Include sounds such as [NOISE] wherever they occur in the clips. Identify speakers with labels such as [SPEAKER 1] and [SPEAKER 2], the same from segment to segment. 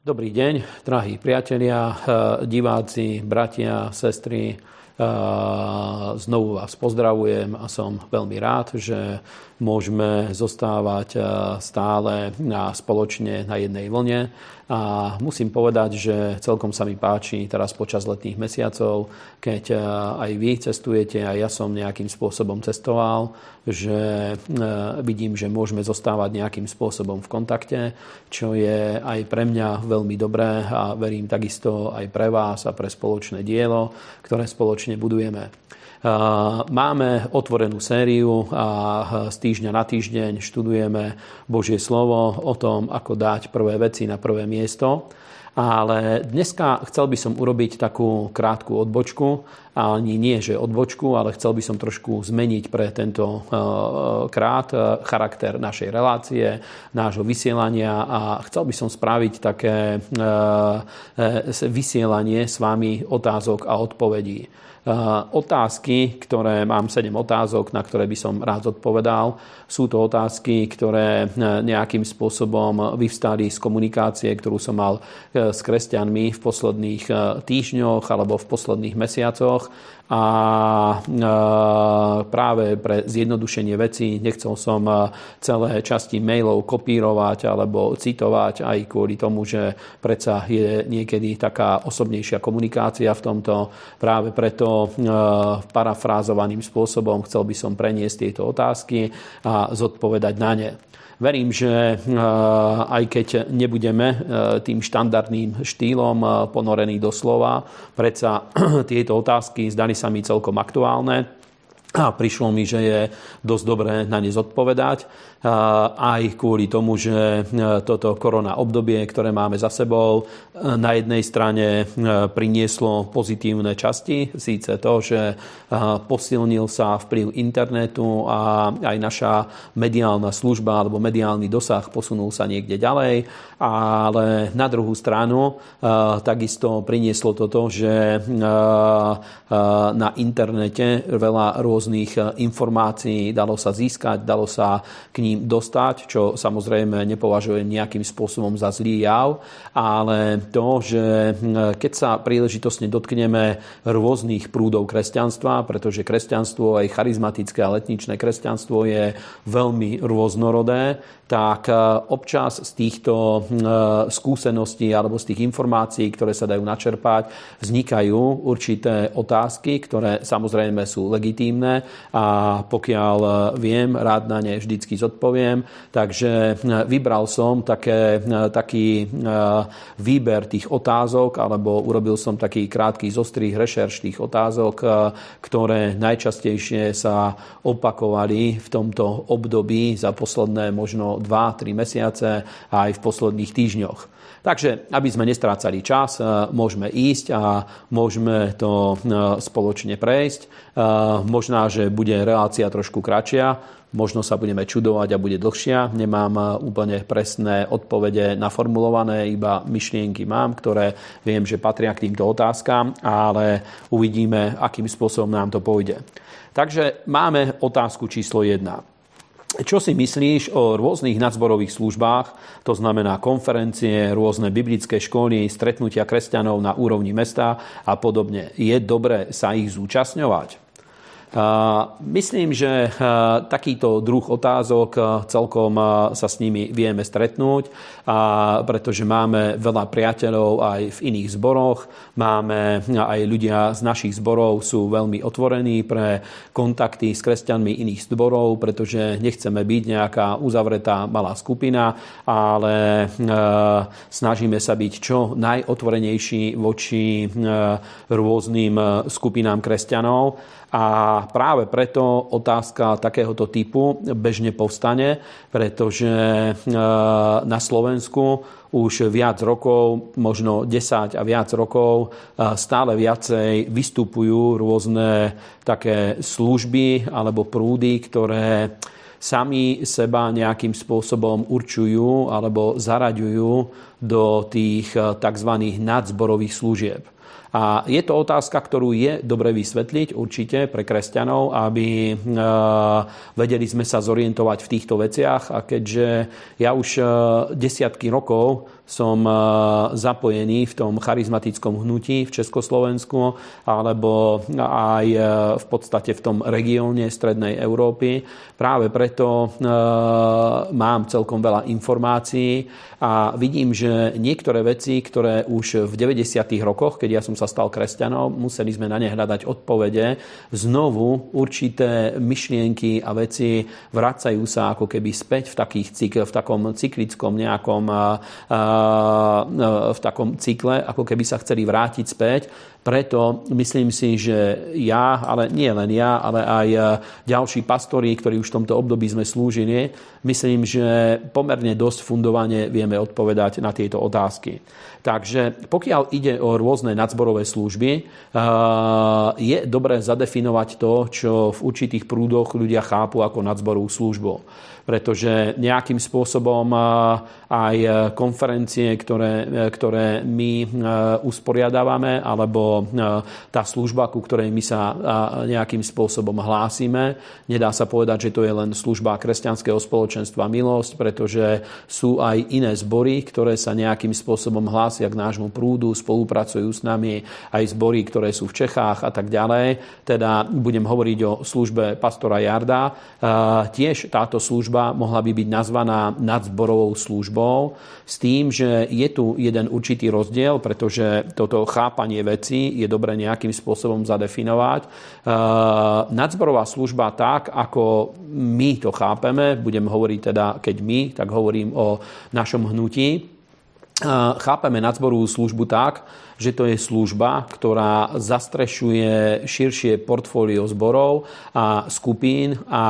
[SPEAKER 1] Dobrý deň, drahí priatelia, diváci, bratia, sestry. Znovu vás pozdravujem a som veľmi rád, že môžeme zostávať stále spoločne na jednej vlne. A musím povedať, že celkom sa mi páči teraz počas letných mesiacov, keď e, aj vy cestujete a ja som nejakým spôsobom cestoval, že e, vidím, že môžeme zostávať nejakým spôsobom v kontakte, čo je aj pre mňa veľmi dobré a verím takisto aj pre vás a pre spoločné dielo, ktoré spoločne budujeme. Máme otvorenú sériu a z týždňa na týždeň študujeme Božie slovo o tom, ako dať prvé veci na prvé miesto. Ale dneska chcel by som urobiť takú krátku odbočku, ani nie, že odbočku, ale chcel by som trošku zmeniť pre tento krát charakter našej relácie, nášho vysielania a chcel by som spraviť také vysielanie s vami otázok a odpovedí. Eh, otázky, ktoré mám 7 otázok, na ktoré by som rád odpovedal. Sú to otázky, ktoré eh, nejakým spôsobom vyvstali z komunikácie, ktorú som mal eh, s kresťanmi v posledných týždňoch alebo v posledných mesiacoch a práve pre zjednodušenie veci nechcel som celé časti mailov kopírovať alebo citovať aj kvôli tomu, že predsa je niekedy taká osobnejšia komunikácia v tomto. Práve preto parafrázovaným spôsobom chcel by som preniesť tieto otázky a zodpovedať na ne. Verím, že eh, aj keď nebudeme eh, tým štandardným štýlom eh, ponorení do slova, predsa [CLEARS THROAT] tieto otázky zdali sa mi celkom aktuálne a prišlo mi, že je dosť dobré na ne zodpovedať aj kvôli tomu, že e, toto korona obdobie, ktoré máme za sebou, e, na jednej strane e, prinieslo pozitívne časti, síce to, že posilnil sa vplyv internetu a aj naša mediálna služba alebo mediálny dosah posunul sa niekde ďalej, ale na druhú stranu takisto prinieslo toto, že na internete veľa rôznych informácií. Dalo sa získať, dalo sa k ním dostať, čo samozrejme nepovažujem nejakým spôsobom za zlý jav, ale to, že keď sa príležitosne dotkneme rôznych prúdov kresťanstva, pretože kresťanstvo, aj charizmatické a letničné kresťanstvo je veľmi rôznorodé, tak e, občas z týchto e, skúseností alebo z tých informácií, ktoré sa dajú načerpať, vznikajú určité otázky, ktoré samozrejme sú legitímne a pokiaľ e, viem, rád na ne vždycky zodpoviem. Takže vybral som také, taký výber tých otázok alebo urobil som taký krátky zostrých rešerš tých otázok, ktoré najčastejšie sa opakovali v tomto období za posledné možno 2-3 mesiace a aj v posledných týždňoch. Takže, aby sme nestrácali čas, e, môžeme ísť a môžeme to e, spoločne prejsť. E, možná, že bude relácia trošku kratšia, možno sa budeme čudovať a bude dlhšia. Nemám úplne presné odpovede naformulované, iba myšlienky mám, ktoré viem, že patria k týmto otázkam, ale uvidíme, akým spôsobom nám to pôjde. Takže máme otázku číslo 1. Čo si myslíš o rôznych nadzborových službách, to znamená konferencie, rôzne biblické školy, stretnutia kresťanov na úrovni mesta a podobne? Je dobre sa ich zúčastňovať? Myslím, že takýto druh otázok celkom sa s nimi vieme stretnúť, pretože máme veľa priateľov aj v iných zboroch. Máme aj ľudia z našich zborov sú veľmi otvorení pre kontakty s kresťanmi iných zborov, pretože nechceme byť nejaká uzavretá malá skupina, ale snažíme sa byť čo najotvorenejší voči rôznym skupinám kresťanov. A práve preto otázka takéhoto typu bežne povstane, pretože e, na Slovensku už viac rokov, možno 10 a viac rokov, e, stále viacej vystupujú rôzne také služby alebo prúdy, ktoré sami seba nejakým spôsobom určujú alebo zaraďujú do tých e, tzv. nadzborových služieb. A je to otázka, ktorú je dobre vysvetliť určite pre kresťanov, aby vedeli sme sa zorientovať v týchto veciach. A keďže ja už desiatky rokov som zapojený v tom charizmatickom hnutí v Československu alebo aj v podstate v tom regióne Strednej Európy. Práve preto mám celkom veľa informácií a vidím, že niektoré veci, ktoré už v 90. rokoch, keď ja som sa stal kresťanom, museli sme na ne hľadať odpovede, znovu určité myšlienky a veci vracajú sa ako keby späť v, takých v takom cyklickom nejakom v takom cykle, ako keby sa chceli vrátiť späť. Preto myslím si, že ja, ale nie len ja, ale aj ďalší pastori, ktorí už v tomto období sme slúžili, myslím, že pomerne dosť fundovane vieme odpovedať na tieto otázky. Takže pokiaľ ide o rôzne nadzborové služby, je dobré zadefinovať to, čo v určitých prúdoch ľudia chápu ako nadzborovú službu pretože nejakým spôsobom aj konferencie, ktoré, ktoré my usporiadávame, alebo tá služba, ku ktorej my sa nejakým spôsobom hlásime, nedá sa povedať, že to je len služba kresťanského spoločenstva Milosť, pretože sú aj iné zbory, ktoré sa nejakým spôsobom hlásia k nášmu prúdu, spolupracujú s nami aj zbory, ktoré sú v Čechách a tak ďalej. Teda budem hovoriť o službe pastora Jarda. Tiež táto služba mohla by byť nazvaná nadzborovou službou s tým, že je tu jeden určitý rozdiel, pretože toto chápanie veci je dobre nejakým spôsobom zadefinovať. Nadzborová služba tak, ako my to chápeme, budem hovoriť teda, keď my, tak hovorím o našom hnutí, chápeme nadzborovú službu tak, že to je služba, ktorá zastrešuje širšie portfólio zborov a skupín a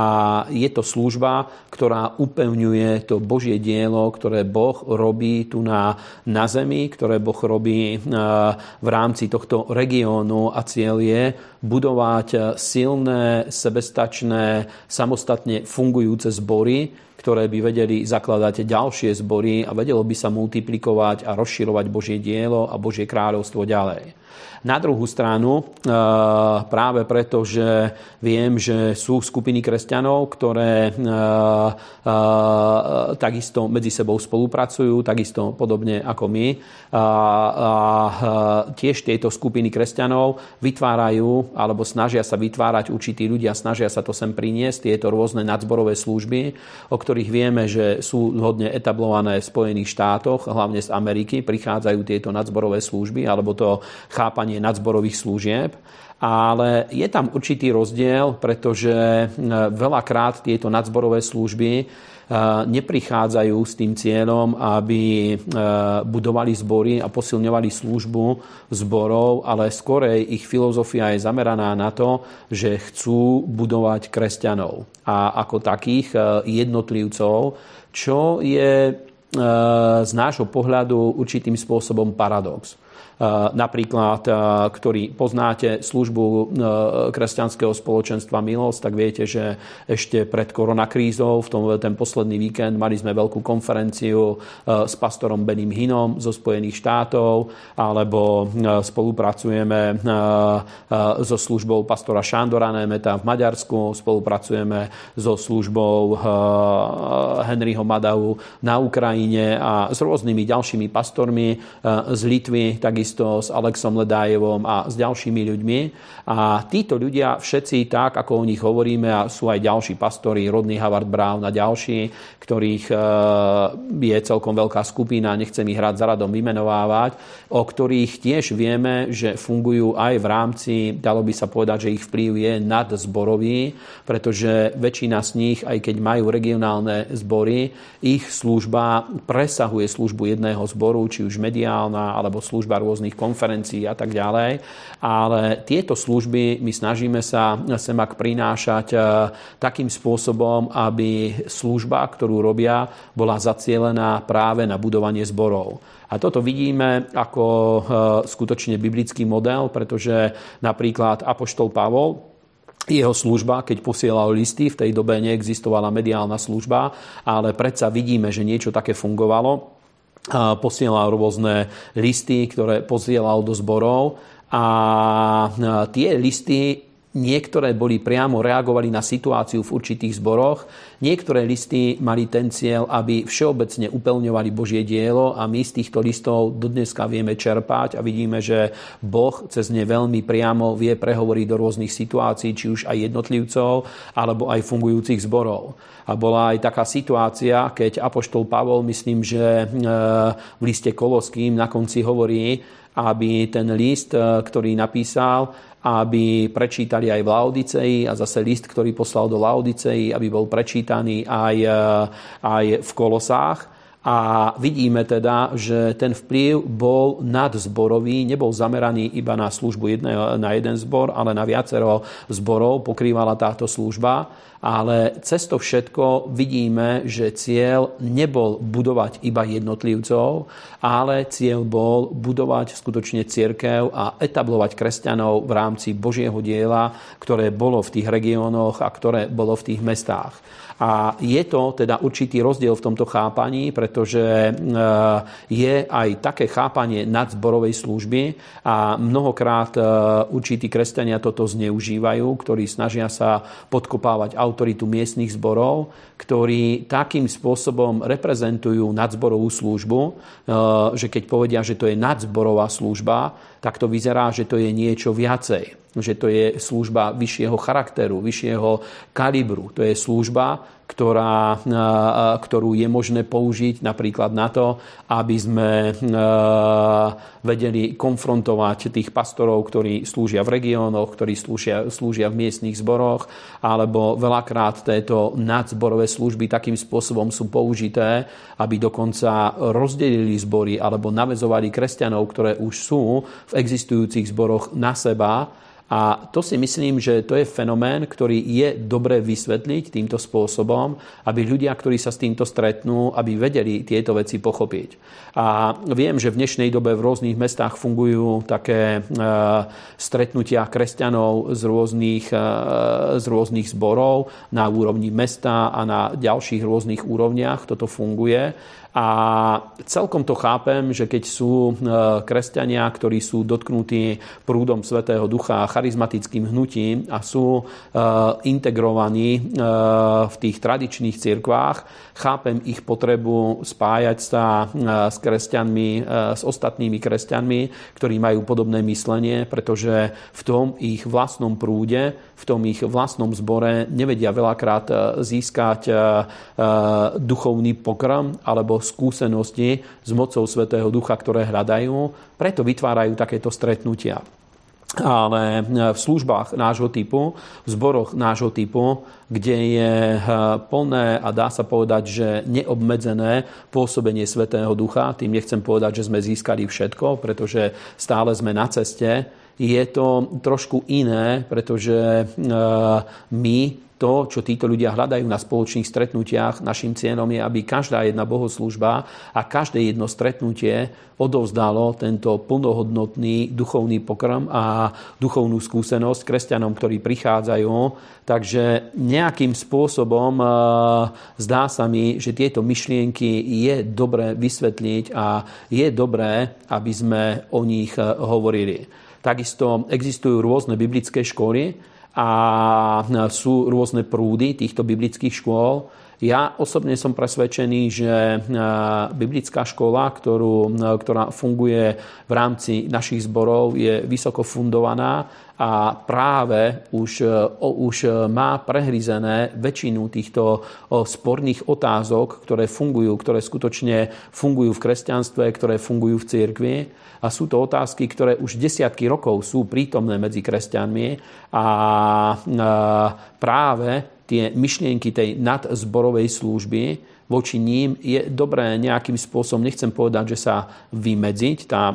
[SPEAKER 1] je to služba, ktorá upevňuje to Božie dielo, ktoré Boh robí tu na, na zemi, ktoré Boh robí v rámci tohto regiónu. A cieľ je budovať silné, sebestačné, samostatne fungujúce zbory, ktoré by vedeli zakladať ďalšie zbory a vedelo by sa multiplikovať a rozširovať Božie dielo a Božie kráľovstvo ďalej. Na druhú stranu, e, práve preto, že viem, že sú skupiny kresťanov, ktoré e, e, takisto medzi sebou spolupracujú, takisto podobne ako my. A tiež tieto skupiny kresťanov vytvárajú alebo snažia sa vytvárať určití ľudia, snažia sa to sem priniesť, tieto rôzne nadzborové služby, o ktorých vieme, že sú hodne etablované v Spojených štátoch, hlavne z Ameriky, prichádzajú tieto nadzborové služby alebo to chápanie fungovanie nadzborových služieb, ale je tam určitý rozdiel, pretože e, veľakrát tieto nadzborové služby e, neprichádzajú s tým cieľom, aby e, budovali zbory a posilňovali službu zborov, ale skorej ich filozofia je zameraná na to, že chcú budovať kresťanov. A ako takých jednotlivcov, čo je z nášho pohľadu určitým spôsobom paradox napríklad, ktorý poznáte službu kresťanského spoločenstva Milosť, tak viete, že ešte pred koronakrízou, v tom, ten posledný víkend, mali sme veľkú konferenciu s pastorom Benim Hinom zo Spojených štátov, alebo spolupracujeme so službou pastora Šandora Nemeta v Maďarsku, spolupracujeme so službou Henryho Madavu na Ukrajine a s rôznymi ďalšími pastormi z Litvy, takisto takisto s Alexom Ledájevom a s ďalšími ľuďmi. A títo ľudia všetci tak, ako o nich hovoríme, a sú aj ďalší pastori, Rodney Howard Brown a ďalší, ktorých e, je celkom veľká skupina, nechcem ich hrať za radom vymenovávať, o ktorých tiež vieme, že fungujú aj v rámci, dalo by sa povedať, že ich vplyv je nadzborový, pretože väčšina z nich, aj keď majú regionálne zbory, ich služba presahuje službu jedného zboru, či už mediálna, alebo služba rôznych rôznych konferencií a tak ďalej. Ale tieto služby my snažíme sa semak prinášať e, takým spôsobom, aby služba, ktorú robia, bola zacielená práve na budovanie zborov. A toto vidíme ako e, skutočne biblický model, pretože napríklad Apoštol Pavol, jeho služba, keď posielal listy, v tej dobe neexistovala mediálna služba, ale predsa vidíme, že niečo také fungovalo posielal rôzne listy, ktoré posielal do zborov. A tie listy Niektoré boli priamo reagovali na situáciu v určitých zboroch, niektoré listy mali ten cieľ, aby všeobecne upelňovali Božie dielo a my z týchto listov dodneska vieme čerpať a vidíme, že Boh cez ne veľmi priamo vie prehovoriť do rôznych situácií, či už aj jednotlivcov, alebo aj fungujúcich zborov. A bola aj taká situácia, keď Apoštol Pavol, myslím, že e, v liste Koloským na konci hovorí, aby ten list, e, ktorý napísal, aby prečítali aj v Laodicei a zase list, ktorý poslal do Laodicei, aby bol prečítaný aj, e, aj v Kolosách. A vidíme teda, že ten vplyv bol nadzborový, nebol zameraný iba na službu jedného, na jeden zbor, ale na viacero zborov pokrývala táto služba ale cez to všetko vidíme, že cieľ nebol budovať iba jednotlivcov, ale cieľ bol budovať skutočne církev a etablovať kresťanov v rámci Božieho diela, ktoré bolo v tých regiónoch a ktoré bolo v tých mestách. A je to teda určitý rozdiel v tomto chápaní, pretože e, je aj také chápanie nadzborovej služby a mnohokrát e, určití kresťania toto zneužívajú, ktorí snažia sa podkopávať autoritu miestnych zborov, ktorí takým spôsobom reprezentujú nadzborovú službu, e, že keď povedia, že to je nadzborová služba, tak to vyzerá, že to je niečo viacej že to je služba vyššieho charakteru, vyššieho kalibru. To je služba, ktorá, ktorú je možné použiť napríklad na to, aby sme vedeli konfrontovať tých pastorov, ktorí slúžia v regiónoch, ktorí slúžia, slúžia v miestnych zboroch, alebo veľakrát tieto nadzborové služby takým spôsobom sú použité, aby dokonca rozdelili zbory alebo navezovali kresťanov, ktoré už sú v existujúcich zboroch na seba, a to si myslím, že to je fenomén, ktorý je dobre vysvetliť týmto spôsobom, aby ľudia, ktorí sa s týmto stretnú, aby vedeli tieto veci pochopiť. A viem, že v dnešnej dobe v rôznych mestách fungujú také e, stretnutia kresťanov z rôznych, e, z rôznych zborov na úrovni mesta a na ďalších rôznych úrovniach. Toto funguje. A celkom to chápem, že keď sú e, kresťania, ktorí sú dotknutí prúdom Svetého Ducha a charizmatickým hnutím a sú e, integrovaní e, v tých tradičných cirkvách, chápem ich potrebu spájať sa s kresťanmi, s ostatnými kresťanmi, ktorí majú podobné myslenie, pretože v tom ich vlastnom prúde, v tom ich vlastnom zbore nevedia veľakrát získať duchovný pokrm alebo skúsenosti s mocou Svetého Ducha, ktoré hľadajú, preto vytvárajú takéto stretnutia. Ale v službách nášho typu, v zboroch nášho typu, kde je eh, plné a dá sa povedať, že neobmedzené pôsobenie Svetého Ducha, tým nechcem povedať, že sme získali všetko, pretože stále sme na ceste, je to trošku iné, pretože eh, my to, čo títo ľudia hľadajú na spoločných stretnutiach, našim cieľom je, aby každá jedna bohoslužba a každé jedno stretnutie odovzdalo tento plnohodnotný duchovný pokrm a duchovnú skúsenosť kresťanom, ktorí prichádzajú. Takže nejakým spôsobom e, zdá sa mi, že tieto myšlienky je dobré vysvetliť a je dobré, aby sme o nich e, hovorili. Takisto existujú rôzne biblické školy, a sú rôzne prúdy týchto biblických škôl. Ja osobne som presvedčený, že biblická škola, ktorú, ktorá funguje v rámci našich zborov, je vysoko fundovaná a práve už, už má prehryzené väčšinu týchto sporných otázok, ktoré fungujú, ktoré skutočne fungujú v kresťanstve, ktoré fungujú v cirkvi. A sú to otázky, ktoré už desiatky rokov sú prítomné medzi kresťanmi. A práve tie myšlienky tej nadzborovej služby voči ním je dobré nejakým spôsobom, nechcem povedať, že sa vymedziť, tá,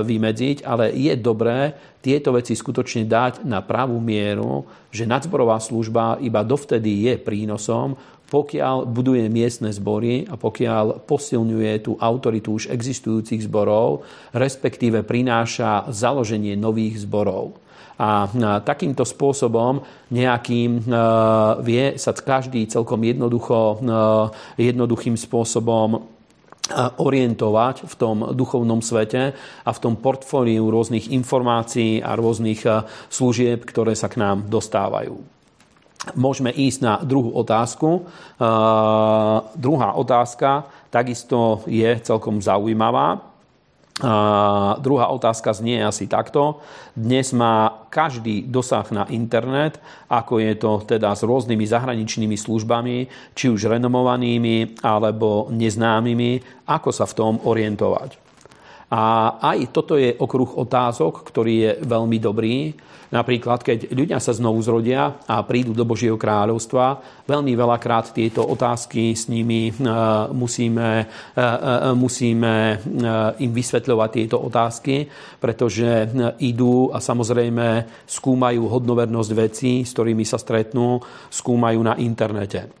[SPEAKER 1] vymedziť, ale je dobré tieto veci skutočne dať na pravú mieru, že nadzborová služba iba dovtedy je prínosom, pokiaľ buduje miestne zbory a pokiaľ posilňuje tú autoritu už existujúcich zborov, respektíve prináša založenie nových zborov. A takýmto spôsobom nejakým vie sa každý celkom jednoducho, jednoduchým spôsobom orientovať v tom duchovnom svete a v tom portfóliu rôznych informácií a rôznych služieb, ktoré sa k nám dostávajú. Môžeme ísť na druhú otázku. Druhá otázka takisto je celkom zaujímavá. A druhá otázka znie asi takto. Dnes má každý dosah na internet, ako je to teda s rôznymi zahraničnými službami, či už renomovanými alebo neznámymi, ako sa v tom orientovať. A aj toto je okruh otázok, ktorý je veľmi dobrý. Napríklad, keď ľudia sa znovu zrodia a prídu do Božieho kráľovstva, veľmi veľakrát tieto otázky s nimi e, musíme, e, e, musíme im vysvetľovať tieto otázky, pretože idú a samozrejme skúmajú hodnovernosť vecí, s ktorými sa stretnú, skúmajú na internete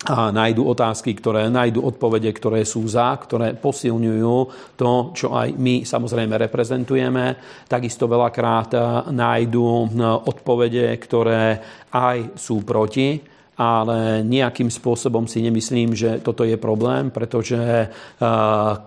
[SPEAKER 1] a nájdu otázky, ktoré nájdu odpovede, ktoré sú za, ktoré posilňujú to, čo aj my samozrejme reprezentujeme. Takisto veľakrát eh, nájdu eh, odpovede, ktoré aj sú proti, ale nejakým spôsobom si nemyslím, že toto je problém, pretože eh,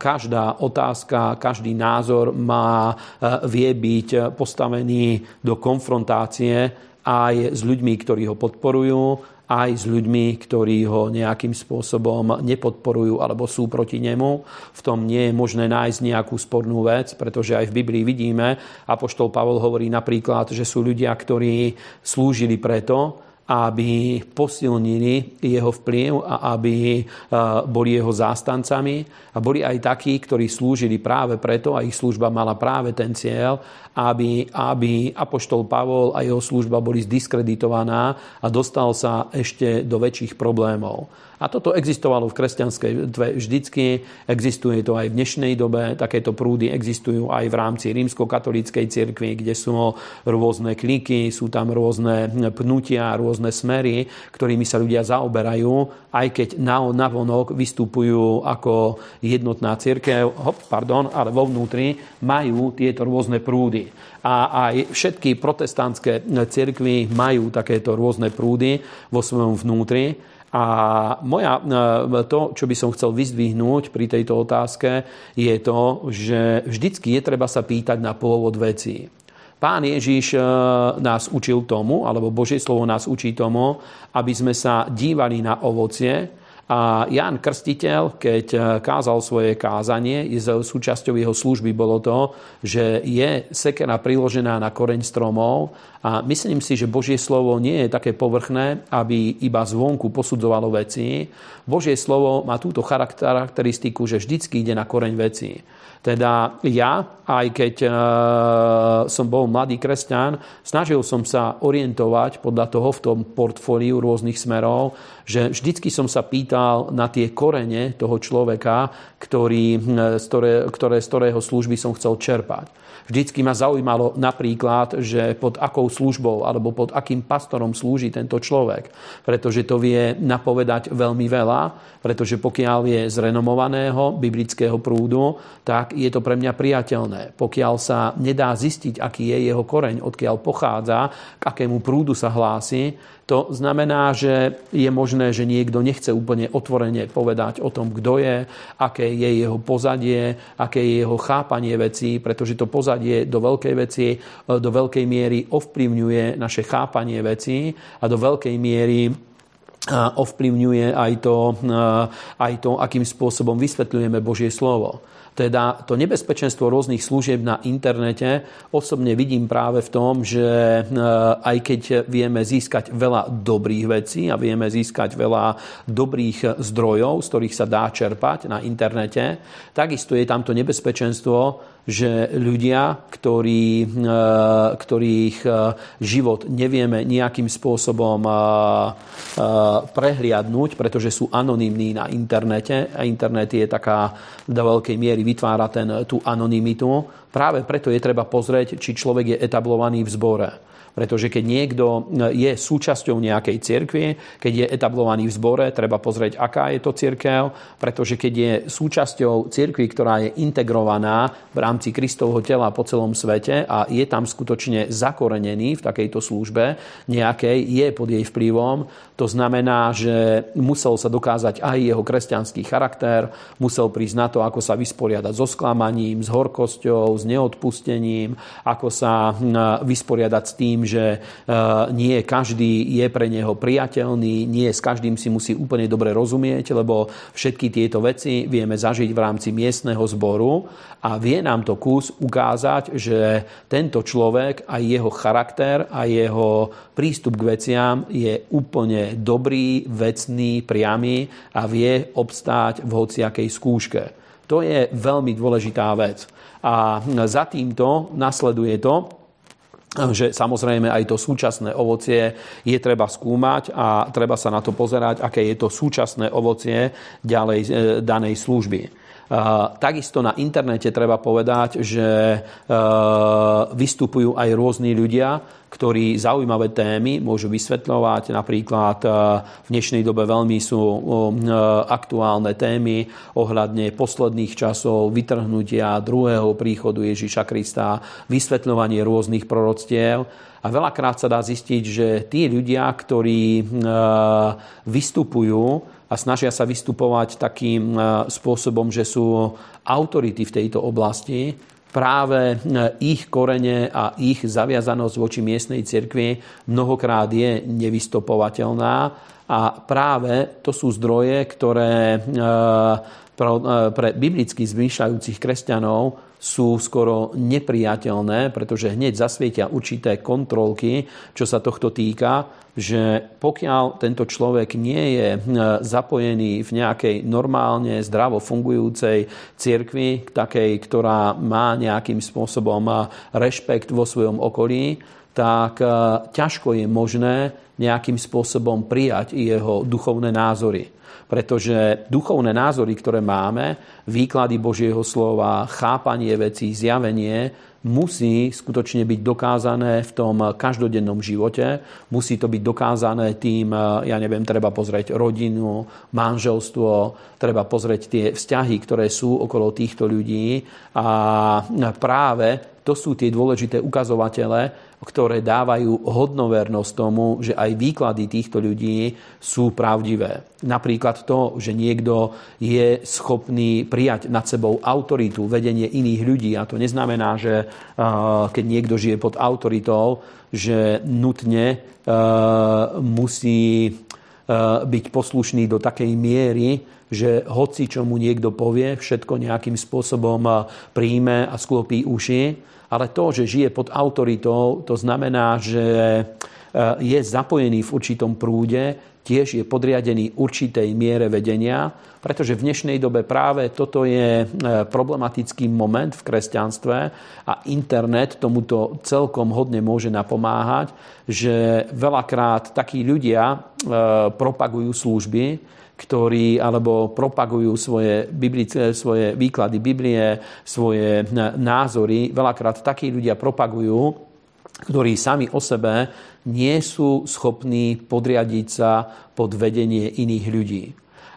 [SPEAKER 1] každá otázka, každý názor má, vie byť postavený do konfrontácie aj s ľuďmi, ktorí ho podporujú, aj s ľuďmi, ktorí ho nejakým spôsobom nepodporujú alebo sú proti nemu. V tom nie je možné nájsť nejakú spornú vec, pretože aj v Biblii vidíme, Apoštol Pavol hovorí napríklad, že sú ľudia, ktorí slúžili preto, aby posilnili jeho vplyv a aby boli jeho zástancami. A boli aj takí, ktorí slúžili práve preto a ich služba mala práve ten cieľ, aby, aby Apoštol Pavol a jeho služba boli zdiskreditovaná a dostal sa ešte do väčších problémov. A toto existovalo v kresťanskej vždycky, existuje to aj v dnešnej dobe, takéto prúdy existujú aj v rámci rímskokatolíckej cirkvi, kde sú rôzne kliky, sú tam rôzne pnutia, rôzne smery, ktorými sa ľudia zaoberajú, aj keď na, navonok vystupujú ako jednotná cirkev, hop, pardon, ale vo vnútri majú tieto rôzne prúdy. A aj všetky protestantské cirkvy majú takéto rôzne prúdy vo svojom vnútri. A moja, e, to, čo by som chcel vyzdvihnúť pri tejto otázke, je to, že vždycky je treba sa pýtať na pôvod vecí. Pán Ježiš e, nás učil tomu, alebo Božie slovo nás učí tomu, aby sme sa dívali na ovocie, a Ján Krstiteľ, keď eh, kázal svoje kázanie, súčasťou jeho služby bolo to, že je sekera priložená na koreň stromov a myslím si, že Božie slovo nie je také povrchné, aby iba zvonku posudzovalo veci. Božie slovo má túto charakteristiku, že vždycky ide na koreň veci. Teda ja, aj keď e, som bol mladý kresťan, snažil som sa orientovať podľa toho v tom portfóliu rôznych smerov, že vždycky som sa pýtal na tie korene toho človeka, ktorý, z, ktoré, ktoré, z ktorého služby som chcel čerpať. Vždycky ma zaujímalo napríklad, že pod akou službou alebo pod akým pastorom slúži tento človek. Pretože to vie napovedať veľmi veľa, pretože pokiaľ je z renomovaného biblického prúdu, tak je to pre mňa priateľné. Pokiaľ sa nedá zistiť, aký je jeho koreň, odkiaľ pochádza, k akému prúdu sa hlási, to znamená, že je možné, že niekto nechce úplne otvorene povedať o tom, kto je, aké je jeho pozadie, aké je jeho chápanie vecí, pretože to pozadie do veľkej veci, do veľkej miery ovplyvňuje naše chápanie vecí a do veľkej miery ovplyvňuje aj to, aj to, akým spôsobom vysvetľujeme Božie slovo. Teda to nebezpečenstvo rôznych služieb na internete osobne vidím práve v tom, že e, aj keď vieme získať veľa dobrých vecí a vieme získať veľa dobrých zdrojov, z ktorých sa dá čerpať na internete, takisto je tamto nebezpečenstvo, že ľudia, ktorí, e, ktorých e, život nevieme nejakým spôsobom e, prehliadnúť, pretože sú anonimní na internete a internet je taká do veľkej miery vytvára ten, tú anonymitu. Práve preto je treba pozrieť, či človek je etablovaný v zbore. Pretože keď niekto je súčasťou nejakej cirkvi, keď je etablovaný v zbore, treba pozrieť, aká je to cirkev, pretože keď je súčasťou cirkvi, ktorá je integrovaná v rámci Kristovho tela po celom svete a je tam skutočne zakorenený v takejto službe nejakej, je pod jej vplyvom, to znamená, že musel sa dokázať aj jeho kresťanský charakter, musel prísť na to, ako sa vysporiadať so sklamaním, s horkosťou, s neodpustením, ako sa vysporiadať s tým, že e, nie každý je pre neho priateľný, nie s každým si musí úplne dobre rozumieť, lebo všetky tieto veci vieme zažiť v rámci miestneho zboru a vie nám to kus ukázať, že tento človek a jeho charakter a jeho prístup k veciam je úplne dobrý, vecný, priamy a vie obstáť v hociakej skúške. To je veľmi dôležitá vec. A za týmto nasleduje to, že samozrejme aj to súčasné ovocie je treba skúmať a treba sa na to pozerať, aké je to súčasné ovocie ďalej e, danej služby. Takisto na internete treba povedať, že e, vystupujú aj rôzni ľudia, ktorí zaujímavé témy môžu vysvetľovať. Napríklad e, v dnešnej dobe veľmi sú e, aktuálne témy ohľadne posledných časov vytrhnutia druhého príchodu Ježíša Krista, vysvetľovanie rôznych proroctiev. A veľakrát sa dá zistiť, že tí ľudia, ktorí vystupujú, a snažia sa vystupovať takým e, spôsobom, že sú autority v tejto oblasti. Práve e, ich korene a ich zaviazanosť voči miestnej cirkvi mnohokrát je nevystopovateľná a práve to sú zdroje, ktoré e, pre biblicky zmýšľajúcich kresťanov sú skoro nepriateľné, pretože hneď zasvietia určité kontrolky, čo sa tohto týka že pokiaľ tento človek nie je hm, zapojený v nejakej normálne zdravo fungujúcej cirkvi, takej, ktorá má nejakým spôsobom rešpekt vo svojom okolí, tak ťažko je možné nejakým spôsobom prijať jeho duchovné názory. Pretože duchovné názory, ktoré máme, výklady Božieho slova, chápanie vecí, zjavenie, musí skutočne byť dokázané v tom každodennom živote. Musí to byť dokázané tým, eh, ja neviem, treba pozrieť rodinu, manželstvo, treba pozrieť tie vzťahy, ktoré sú okolo týchto ľudí. A práve to sú tie dôležité ukazovatele, ktoré dávajú hodnovernosť tomu, že aj výklady týchto ľudí sú pravdivé. Napríklad to, že niekto je schopný prijať nad sebou autoritu, vedenie iných ľudí. A to neznamená, že keď niekto žije pod autoritou, že nutne musí byť poslušný do takej miery, že hoci čo mu niekto povie, všetko nejakým spôsobom príjme a sklopí uši ale to, že žije pod autoritou, to znamená, že e, je zapojený v určitom prúde, tiež je podriadený určitej miere vedenia, pretože v dnešnej dobe práve toto je e, problematický moment v kresťanstve a internet tomuto celkom hodne môže napomáhať, že veľakrát takí ľudia e, propagujú služby, ktorí alebo propagujú svoje, biblické, svoje výklady Biblie, svoje názory. Veľakrát takí ľudia propagujú, ktorí sami o sebe nie sú schopní podriadiť sa pod vedenie iných ľudí.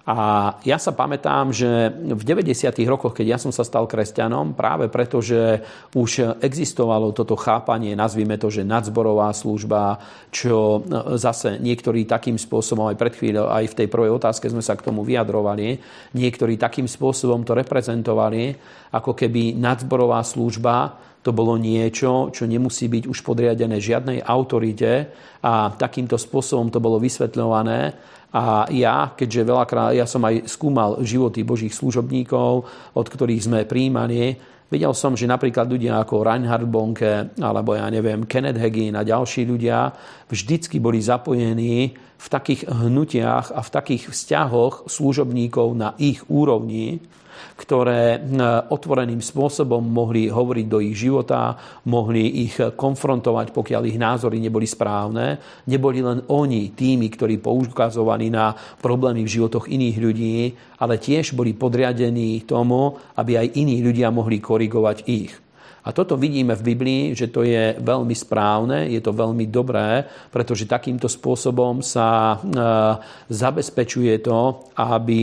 [SPEAKER 1] A ja sa pamätám, že v 90. rokoch, keď ja som sa stal kresťanom, práve preto, že už existovalo toto chápanie, nazvime to, že nadzborová služba, čo zase niektorí takým spôsobom, aj pred chvíľou, aj v tej prvej otázke sme sa k tomu vyjadrovali, niektorí takým spôsobom to reprezentovali, ako keby nadzborová služba to bolo niečo, čo nemusí byť už podriadené žiadnej autorite a takýmto spôsobom to bolo vysvetľované. A ja, keďže veľakrát, ja som aj skúmal životy božích služobníkov, od ktorých sme príjmani, videl som, že napríklad ľudia ako Reinhard Bonke, alebo ja neviem, Kenneth Hagin a ďalší ľudia vždycky boli zapojení v takých hnutiach a v takých vzťahoch služobníkov na ich úrovni, ktoré otvoreným spôsobom mohli hovoriť do ich života, mohli ich konfrontovať, pokiaľ ich názory neboli správne. Neboli len oni tými, ktorí poukazovali na problémy v životoch iných ľudí, ale tiež boli podriadení tomu, aby aj iní ľudia mohli korigovať ich. A toto vidíme v Biblii, že to je veľmi správne, je to veľmi dobré, pretože takýmto spôsobom sa e, zabezpečuje to, aby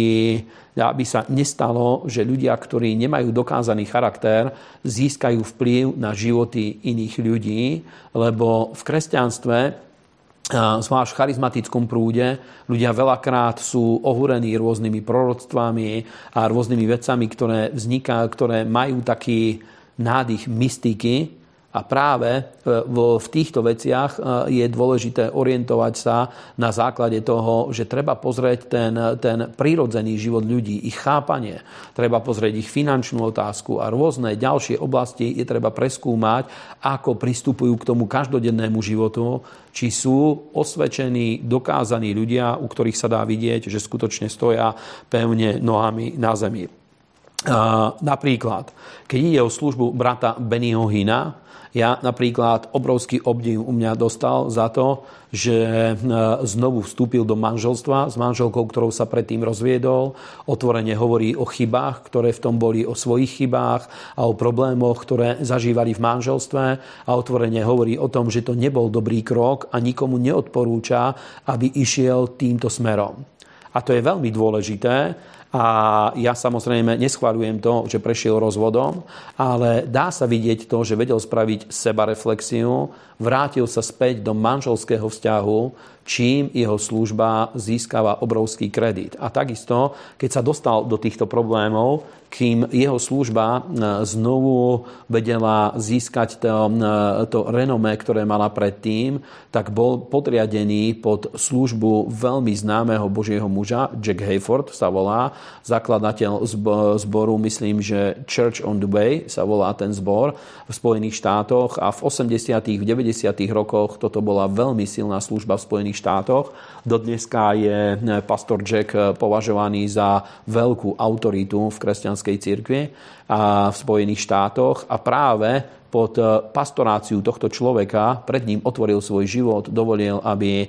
[SPEAKER 1] aby sa nestalo, že ľudia, ktorí nemajú dokázaný charakter, získajú vplyv na životy iných ľudí, lebo v kresťanstve zvlášť v charizmatickom prúde, ľudia veľakrát sú ohúrení rôznymi proroctvami a rôznymi vecami, ktoré vznikajú, ktoré majú taký nádych mystiky, a práve e, v týchto veciach e, je dôležité orientovať sa na základe toho, že treba pozrieť ten, ten prírodzený život ľudí, ich chápanie. Treba pozrieť ich finančnú otázku a rôzne ďalšie oblasti je treba preskúmať, ako pristupujú k tomu každodennému životu, či sú osvedčení, dokázaní ľudia, u ktorých sa dá vidieť, že skutočne stoja pevne nohami na zemi. Napríklad, keď ide o službu brata Bennyho Hina, ja napríklad obrovský obdiv u mňa dostal za to, že e, znovu vstúpil do manželstva s manželkou, ktorou sa predtým rozviedol. Otvorene hovorí o chybách, ktoré v tom boli, o svojich chybách a o problémoch, ktoré zažívali v manželstve a otvorene hovorí o tom, že to nebol dobrý krok a nikomu neodporúča, aby išiel týmto smerom. A to je veľmi dôležité, a ja samozrejme neschváľujem to, že prešiel rozvodom, ale dá sa vidieť to, že vedel spraviť seba reflexiu, vrátil sa späť do manželského vzťahu, čím jeho služba získava obrovský kredit. A takisto, keď sa dostal do týchto problémov, kým jeho služba e, znovu vedela získať to, e, to renomé, ktoré mala predtým, tak bol podriadený pod službu veľmi známeho Božieho muža, Jack Hayford sa volá, zakladateľ zboru, myslím, že Church on the Way sa volá ten zbor v Spojených štátoch a v 80. v 90. rokoch toto bola veľmi silná služba v Spojených štátoch. Dodneska je pastor Jack považovaný za veľkú autoritu v kresťanskej cirkvi v Spojených štátoch a práve pod pastoráciu tohto človeka, pred ním otvoril svoj život, dovolil, aby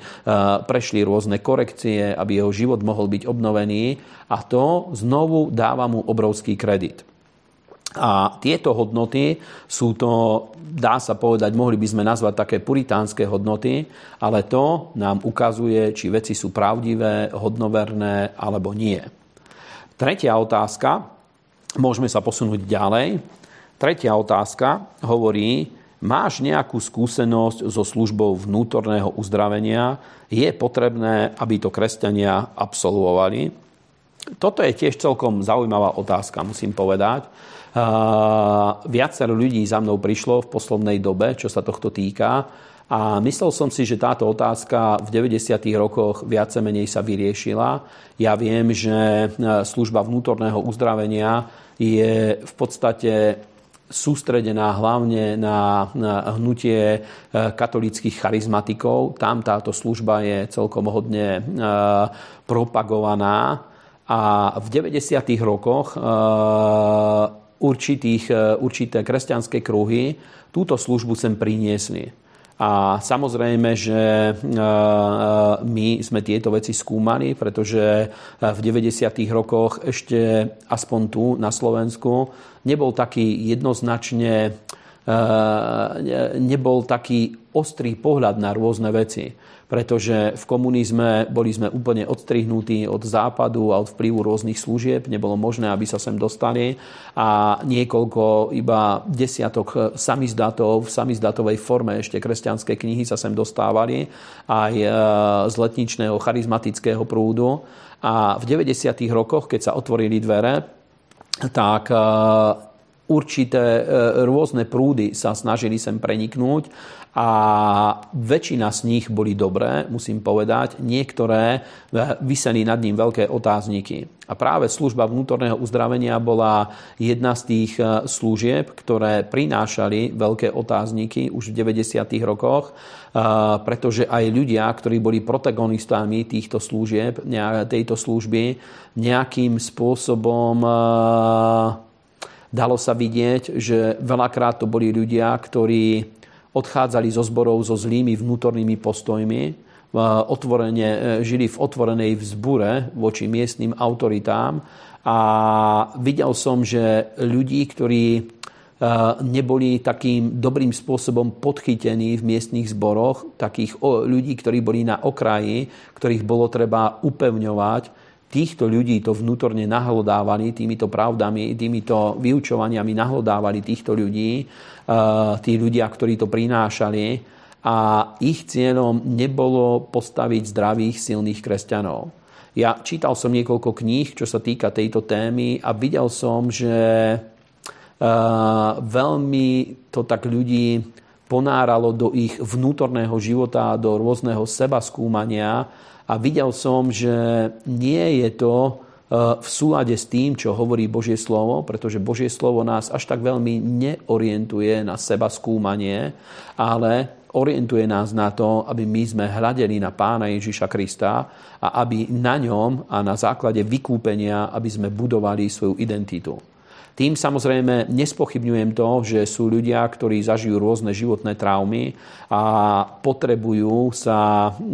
[SPEAKER 1] prešli rôzne korekcie, aby jeho život mohol byť obnovený a to znovu dáva mu obrovský kredit. A tieto hodnoty sú to, dá sa povedať, mohli by sme nazvať také puritánske hodnoty, ale to nám ukazuje, či veci sú pravdivé, hodnoverné alebo nie. Tretia otázka, môžeme sa posunúť ďalej. Tretia otázka hovorí, máš nejakú skúsenosť so službou vnútorného uzdravenia, je potrebné, aby to kresťania absolvovali? Toto je tiež celkom zaujímavá otázka, musím povedať Viacero ľudí za mnou prišlo v poslednej dobe, čo sa tohto týka. A myslel som si, že táto otázka v 90. rokoch viace menej sa vyriešila. Ja viem, že služba vnútorného uzdravenia je v podstate sústredená hlavne na, hnutie e, katolických charizmatikov. Tam táto služba je celkom hodne e, propagovaná. A v 90. rokoch určitých, e, určité kresťanské kruhy túto službu sem priniesli. A samozrejme, že e, e, my sme tieto veci skúmali, pretože v 90. rokoch ešte aspoň tu na Slovensku nebol taký jednoznačne nebol taký ostrý pohľad na rôzne veci pretože v komunizme boli sme úplne odstrihnutí od západu a od vplyvu rôznych služieb. Nebolo možné, aby sa sem dostali a niekoľko, iba desiatok samizdatov v samizdatovej forme ešte kresťanské knihy sa sem dostávali aj e, z letničného charizmatického prúdu. A v 90. rokoch, keď sa otvorili dvere, tak e, určité e, rôzne prúdy sa snažili sem preniknúť a väčšina z nich boli dobré, musím povedať. Niektoré vyseli nad ním veľké otázniky. A práve služba vnútorného uzdravenia bola jedna z tých e, služieb, ktoré prinášali veľké otázniky už v 90. rokoch, e, pretože aj ľudia, ktorí boli protagonistami týchto služieb, tejto služby, nejakým spôsobom e, dalo sa vidieť, že veľakrát to boli ľudia, ktorí odchádzali zo zborov so zlými vnútornými postojmi, otvorene, e, žili v otvorenej vzbure voči miestnym autoritám. A videl som, že ľudí, ktorí e, neboli takým dobrým spôsobom podchytení v miestnych zboroch, takých ľudí, ktorí boli na okraji, ktorých bolo treba upevňovať, týchto ľudí to vnútorne nahlodávali týmito pravdami, týmito vyučovaniami nahlodávali týchto ľudí, tí ľudia, ktorí to prinášali a ich cieľom nebolo postaviť zdravých, silných kresťanov. Ja čítal som niekoľko kníh, čo sa týka tejto témy a videl som, že veľmi to tak ľudí ponáralo do ich vnútorného života, do rôzneho seba skúmania a videl som, že nie je to e, v súlade s tým, čo hovorí Božie slovo, pretože Božie slovo nás až tak veľmi neorientuje na seba skúmanie, ale orientuje nás na to, aby my sme hľadeli na pána Ježiša Krista a aby na ňom a na základe vykúpenia, aby sme budovali svoju identitu. Tým samozrejme nespochybňujem to, že sú ľudia, ktorí zažijú rôzne životné traumy a potrebujú sa e,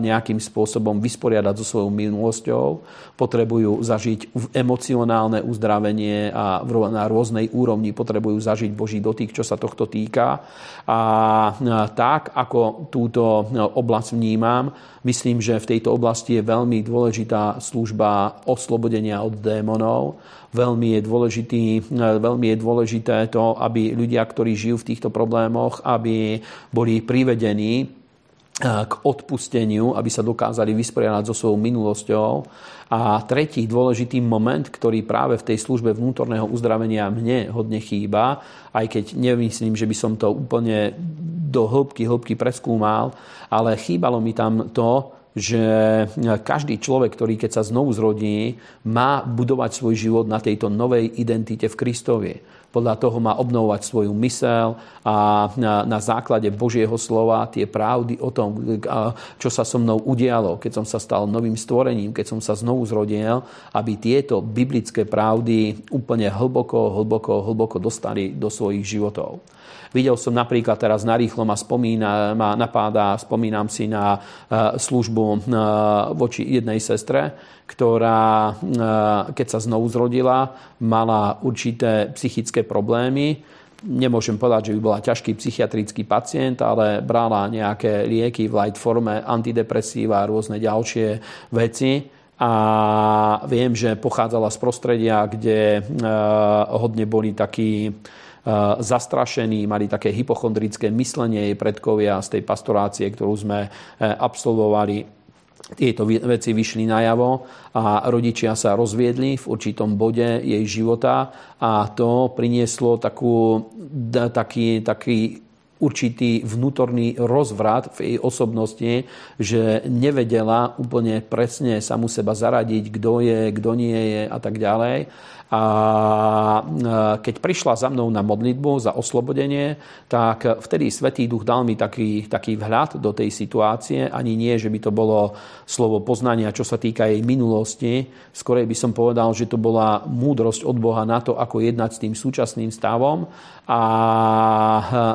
[SPEAKER 1] nejakým spôsobom vysporiadať so svojou minulosťou, potrebujú zažiť emocionálne uzdravenie a na rôznej úrovni potrebujú zažiť Boží dotyk, čo sa tohto týka. A e, tak, ako túto e, oblasť vnímam, myslím, že v tejto oblasti je veľmi dôležitá služba oslobodenia od démonov, Veľmi je, dôležitý, veľmi je dôležité to, aby ľudia, ktorí žijú v týchto problémoch, aby boli privedení eh, k odpusteniu, aby sa dokázali vysporiadať so svojou minulosťou. A tretí dôležitý moment, ktorý práve v tej službe vnútorného uzdravenia mne hodne chýba, aj keď nemyslím, že by som to úplne do hĺbky, hĺbky preskúmal, ale chýbalo mi tam to, že každý človek, ktorý keď sa znovu zrodí, má budovať svoj život na tejto novej identite v Kristovi. Podľa toho má obnovovať svoju mysel a na, základe Božieho slova tie pravdy o tom, čo sa so mnou udialo, keď som sa stal novým stvorením, keď som sa znovu zrodil, aby tieto biblické pravdy úplne hlboko, hlboko, hlboko dostali do svojich životov. Videl som napríklad teraz narýchlo ma, spomína, ma napáda, spomínam si na e, službu e, voči jednej sestre, ktorá, e, keď sa znovu zrodila, mala určité psychické problémy. Nemôžem povedať, že by bola ťažký psychiatrický pacient, ale brala nejaké lieky v light forme, antidepresíva a rôzne ďalšie veci a viem, že pochádzala z prostredia, kde hodne boli takí zastrašení, mali také hypochondrické myslenie jej predkovia z tej pastorácie, ktorú sme e, absolvovali tieto veci vyšli najavo a rodičia sa rozviedli v určitom bode jej života a to prinieslo takú, taký, taký určitý vnútorný rozvrat v jej osobnosti, že nevedela úplne presne samu seba zaradiť, kto je, kto nie je a tak ďalej. A keď prišla za mnou na modlitbu za oslobodenie, tak vtedy Svetý Duch dal mi taký, taký vhľad do tej situácie. Ani nie, že by to bolo slovo poznania, čo sa týka jej minulosti. Skorej by som povedal, že to bola múdrosť od Boha na to, ako jednať s tým súčasným stavom. A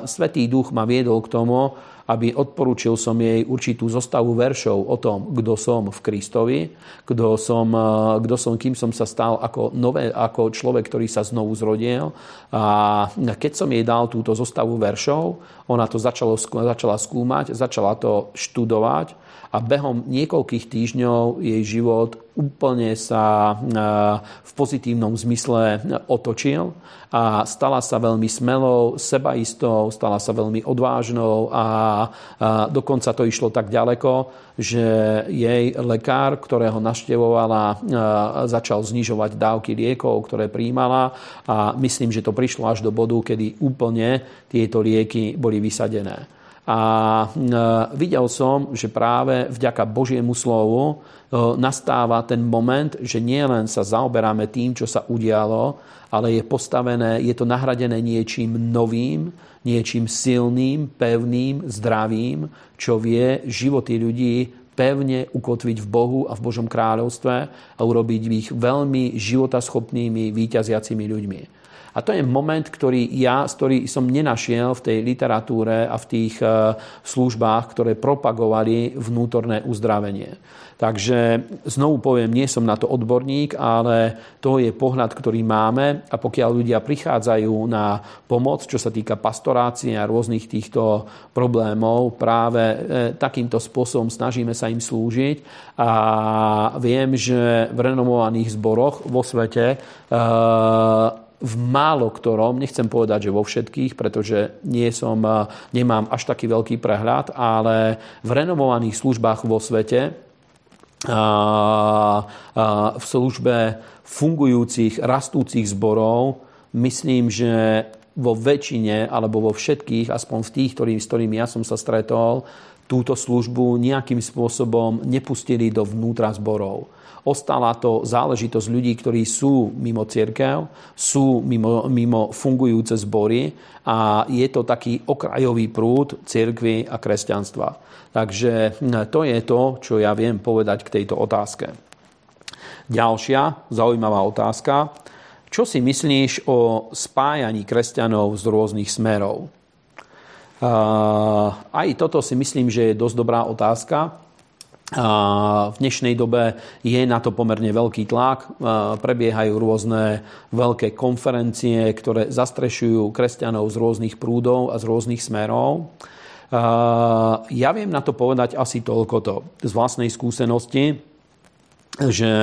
[SPEAKER 1] Svetý Duch ma viedol k tomu, aby odporúčil som jej určitú zostavu veršov o tom, kto som v Kristovi, kto som, eh, kto som, kým som sa stal ako, nové, ako človek, ktorý sa znovu zrodil. A keď som jej dal túto zostavu veršov, ona to začalo, začala skúmať, začala to študovať a behom niekoľkých týždňov jej život úplne sa e, v pozitívnom zmysle otočil a stala sa veľmi smelou, sebaistou, stala sa veľmi odvážnou a dokonca to išlo tak ďaleko, že jej lekár, ktorého naštevovala, e, začal znižovať dávky liekov, ktoré príjmala a myslím, že to prišlo až do bodu, kedy úplne tieto lieky boli vysadené. A e, videl som, že práve vďaka Božiemu slovu e, nastáva ten moment, že nielen sa zaoberáme tým, čo sa udialo, ale je postavené, je to nahradené niečím novým, niečím silným, pevným, zdravým, čo vie životy ľudí pevne ukotviť v Bohu a v Božom kráľovstve a urobiť ich veľmi životaschopnými, výťaziacimi ľuďmi. A to je moment, ktorý ja, ktorý som nenašiel v tej literatúre a v tých e, službách, ktoré propagovali vnútorné uzdravenie. Takže znovu poviem, nie som na to odborník, ale to je pohľad, ktorý máme a pokiaľ ľudia prichádzajú na pomoc, čo sa týka pastorácie a rôznych týchto problémov, práve e, takýmto spôsobom snažíme sa im slúžiť a viem, že v renomovaných zboroch vo svete e, v málo ktorom, nechcem povedať, že vo všetkých, pretože nie som, nemám až taký veľký prehľad, ale v renovovaných službách vo svete v službe fungujúcich, rastúcich zborov. Myslím, že vo väčšine, alebo vo všetkých, aspoň v tých, ktorý, s ktorými ja som sa stretol, túto službu nejakým spôsobom nepustili do vnútra zborov. Ostala to záležitosť ľudí, ktorí sú mimo církev, sú mimo, mimo fungujúce zbory a je to taký okrajový prúd církvy a kresťanstva. Takže to je to, čo ja viem povedať k tejto otázke. Ďalšia zaujímavá otázka. Čo si myslíš o spájaní kresťanov z rôznych smerov? Aj toto si myslím, že je dosť dobrá otázka. V dnešnej dobe je na to pomerne veľký tlak. Prebiehajú rôzne veľké konferencie, ktoré zastrešujú kresťanov z rôznych prúdov a z rôznych smerov. Ja viem na to povedať asi toľkoto z vlastnej skúsenosti, že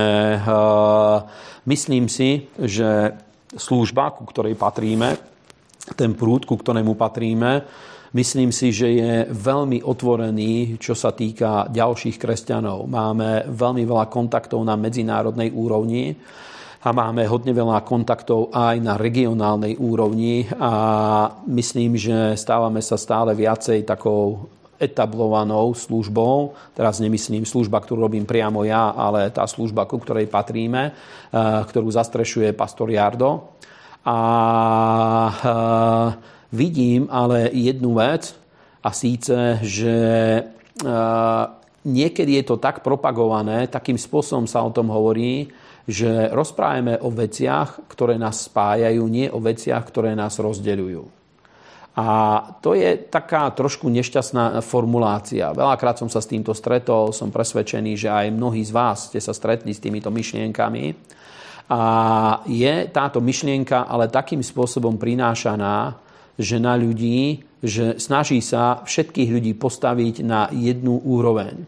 [SPEAKER 1] myslím si, že služba, ku ktorej patríme, ten prúd, ku ktorému patríme, Myslím si, že je veľmi otvorený, čo sa týka ďalších kresťanov. Máme veľmi veľa kontaktov na medzinárodnej úrovni a máme hodne veľa kontaktov aj na regionálnej úrovni a myslím, že stávame sa stále viacej takou etablovanou službou. Teraz nemyslím služba, ktorú robím priamo ja, ale tá služba, ku ktorej patríme, eh, ktorú zastrešuje pastor Jardo. A eh, Vidím ale jednu vec a síce, že e, niekedy je to tak propagované, takým spôsobom sa o tom hovorí, že rozprávame o veciach, ktoré nás spájajú, nie o veciach, ktoré nás rozdeľujú. A to je taká trošku nešťastná formulácia. Veľakrát som sa s týmto stretol, som presvedčený, že aj mnohí z vás ste sa stretli s týmito myšlienkami. A je táto myšlienka ale takým spôsobom prinášaná, že na ľudí, že snaží sa všetkých ľudí postaviť na jednu úroveň.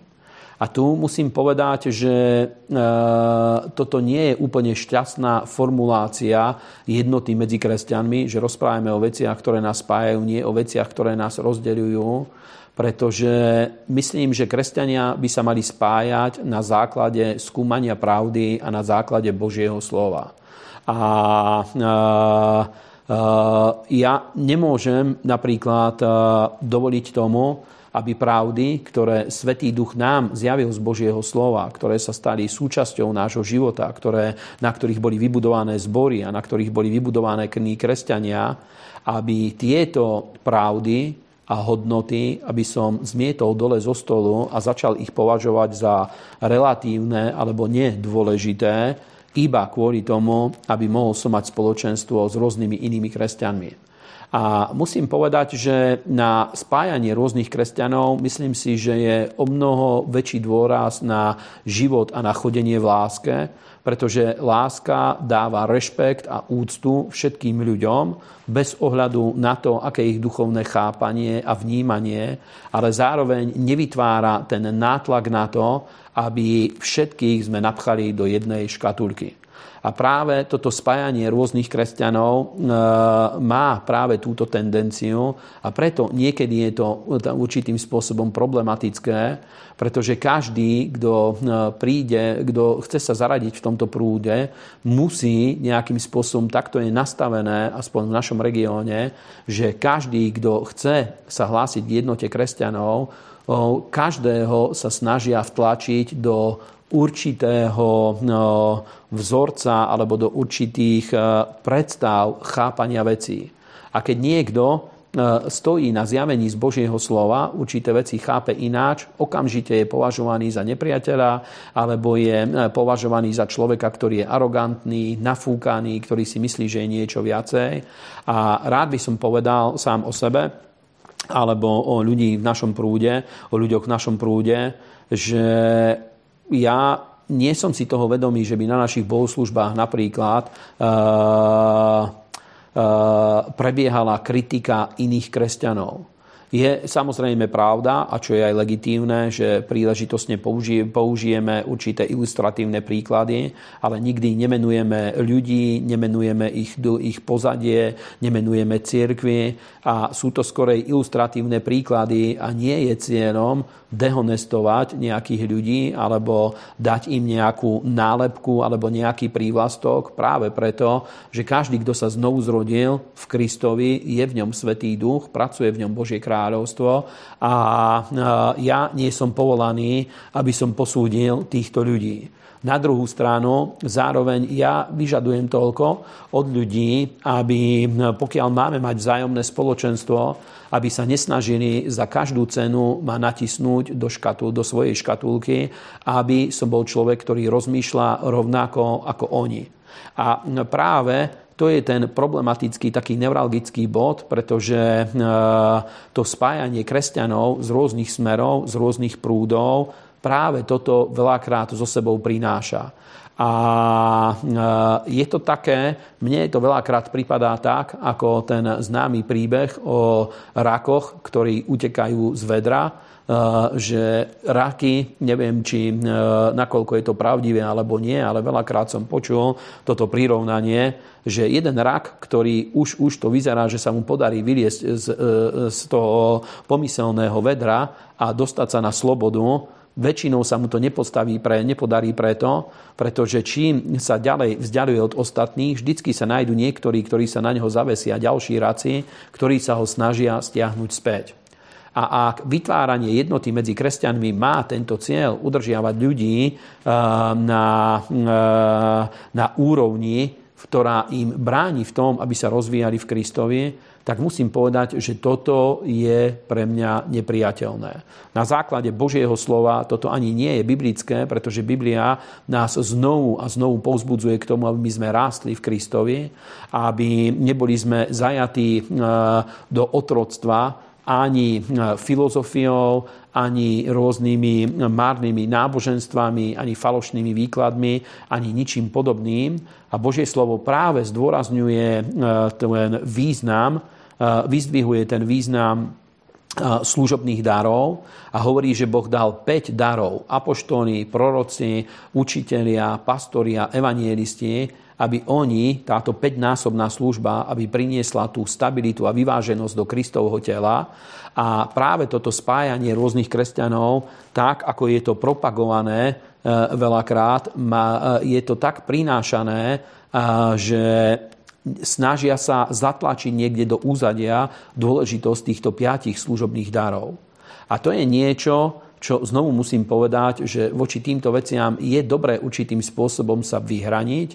[SPEAKER 1] A tu musím povedať, že e, toto nie je úplne šťastná formulácia jednoty medzi kresťanmi, že rozprávame o veciach, ktoré nás spájajú, nie o veciach, ktoré nás rozdeľujú, pretože myslím, že kresťania by sa mali spájať na základe skúmania pravdy a na základe Božieho slova. A ja nemôžem napríklad dovoliť tomu, aby pravdy, ktoré Svetý Duch nám zjavil z Božieho slova, ktoré sa stali súčasťou nášho života, ktoré, na ktorých boli vybudované zbory a na ktorých boli vybudované krní kresťania, aby tieto pravdy a hodnoty, aby som zmietol dole zo stolu a začal ich považovať za relatívne alebo nedôležité, iba kvôli tomu, aby mohol som mať spoločenstvo s rôznymi inými kresťanmi. A musím povedať, že na spájanie rôznych kresťanov myslím si, že je o mnoho väčší dôraz na život a na chodenie v láske, pretože láska dáva rešpekt a úctu všetkým ľuďom bez ohľadu na to, aké ich duchovné chápanie a vnímanie, ale zároveň nevytvára ten nátlak na to, aby všetkých sme napchali do jednej škatulky. A práve toto spájanie rôznych kresťanov e, má práve túto tendenciu a preto niekedy je to určitým spôsobom problematické, pretože každý, kto e, príde, kto chce sa zaradiť v tomto prúde, musí nejakým spôsobom, takto je nastavené, aspoň v našom regióne, že každý, kto chce sa hlásiť k jednote kresťanov, každého sa snažia vtlačiť do určitého vzorca alebo do určitých e, predstav chápania vecí. A keď niekto e, stojí na zjavení z Božieho slova, určité veci chápe ináč, okamžite je považovaný za nepriateľa alebo je e, považovaný za človeka, ktorý je arogantný, nafúkaný, ktorý si myslí, že je niečo viacej. A rád by som povedal sám o sebe, alebo o ľudí v našom prúde, o ľuďoch v našom prúde, že ja nie som si toho vedomý, že by na našich bohoslužbách napríklad uh, uh, prebiehala kritika iných kresťanov. Je samozrejme pravda, a čo je aj legitívne, že príležitostne použijeme určité ilustratívne príklady, ale nikdy nemenujeme ľudí, nemenujeme ich, ich pozadie, nemenujeme cirkvy a sú to skorej ilustratívne príklady a nie je cieľom dehonestovať nejakých ľudí alebo dať im nejakú nálepku alebo nejaký prívlastok práve preto, že každý, kto sa znovu zrodil v Kristovi, je v ňom Svetý duch, pracuje v ňom Božie kráľovstvo a ja nie som povolaný, aby som posúdil týchto ľudí. Na druhú stranu, zároveň ja vyžadujem toľko od ľudí, aby pokiaľ máme mať vzájomné spoločenstvo, aby sa nesnažili za každú cenu ma natisnúť do, škatul, do svojej škatulky, aby som bol človek, ktorý rozmýšľa rovnako ako oni. A práve to je ten problematický, taký neuralgický bod, pretože e, to spájanie kresťanov z rôznych smerov, z rôznych prúdov práve toto veľakrát so sebou prináša. A e, je to také, mne to veľakrát pripadá tak, ako ten známy príbeh o rakoch, ktorí utekajú z vedra, že raky, neviem, či e, nakoľko je to pravdivé alebo nie, ale veľakrát som počul toto prirovnanie, že jeden rak, ktorý už, už to vyzerá, že sa mu podarí vyliesť z, z toho pomyselného vedra a dostať sa na slobodu, Väčšinou sa mu to nepostaví pre, nepodarí preto, pretože čím sa ďalej vzdialuje od ostatných, vždycky sa nájdu niektorí, ktorí sa na neho zavesia, ďalší raci, ktorí sa ho snažia stiahnuť späť. A ak vytváranie jednoty medzi kresťanmi má tento cieľ udržiavať ľudí eh, na, eh, na úrovni, ktorá im bráni v tom, aby sa rozvíjali v Kristovi, tak musím povedať, že toto je pre mňa nepriateľné. Na základe Božieho slova toto ani nie je biblické, pretože Biblia nás znovu a znovu povzbudzuje k tomu, aby my sme rástli v Kristovi, aby neboli sme zajatí e, do otroctva ani e, filozofiou, ani rôznymi márnymi náboženstvami, ani falošnými výkladmi, ani ničím podobným. A Božie slovo práve zdôrazňuje e, ten význam vyzdvihuje ten význam služobných darov a hovorí, že Boh dal 5 darov. Apoštolní, proroci, učitelia, pastoria, evanielisti, aby oni, táto 5-násobná služba, aby priniesla tú stabilitu a vyváženosť do Kristovho tela. A práve toto spájanie rôznych kresťanov, tak ako je to propagované e, veľakrát, je to tak prinášané, že snažia sa zatlačiť niekde do úzadia dôležitosť týchto piatich služobných darov. A to je niečo, čo znovu musím povedať, že voči týmto veciam je dobré určitým spôsobom sa vyhraniť,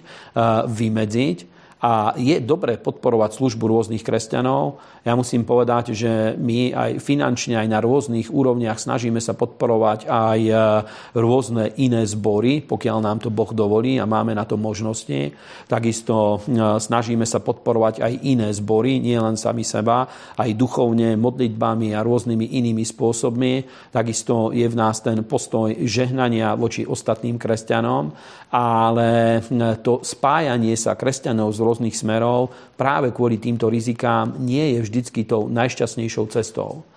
[SPEAKER 1] vymedziť, a je dobré podporovať službu rôznych kresťanov. Ja musím povedať, že my aj finančne, aj na rôznych úrovniach snažíme sa podporovať aj e, rôzne iné zbory, pokiaľ nám to Boh dovolí a máme na to možnosti. Takisto e, snažíme sa podporovať aj iné zbory, nie len sami seba, aj duchovne, modlitbami a rôznymi inými spôsobmi. Takisto je v nás ten postoj žehnania voči ostatným kresťanom, ale e, to spájanie sa kresťanov z rôznych smerov práve kvôli týmto rizikám nie je vždycky tou najšťastnejšou cestou.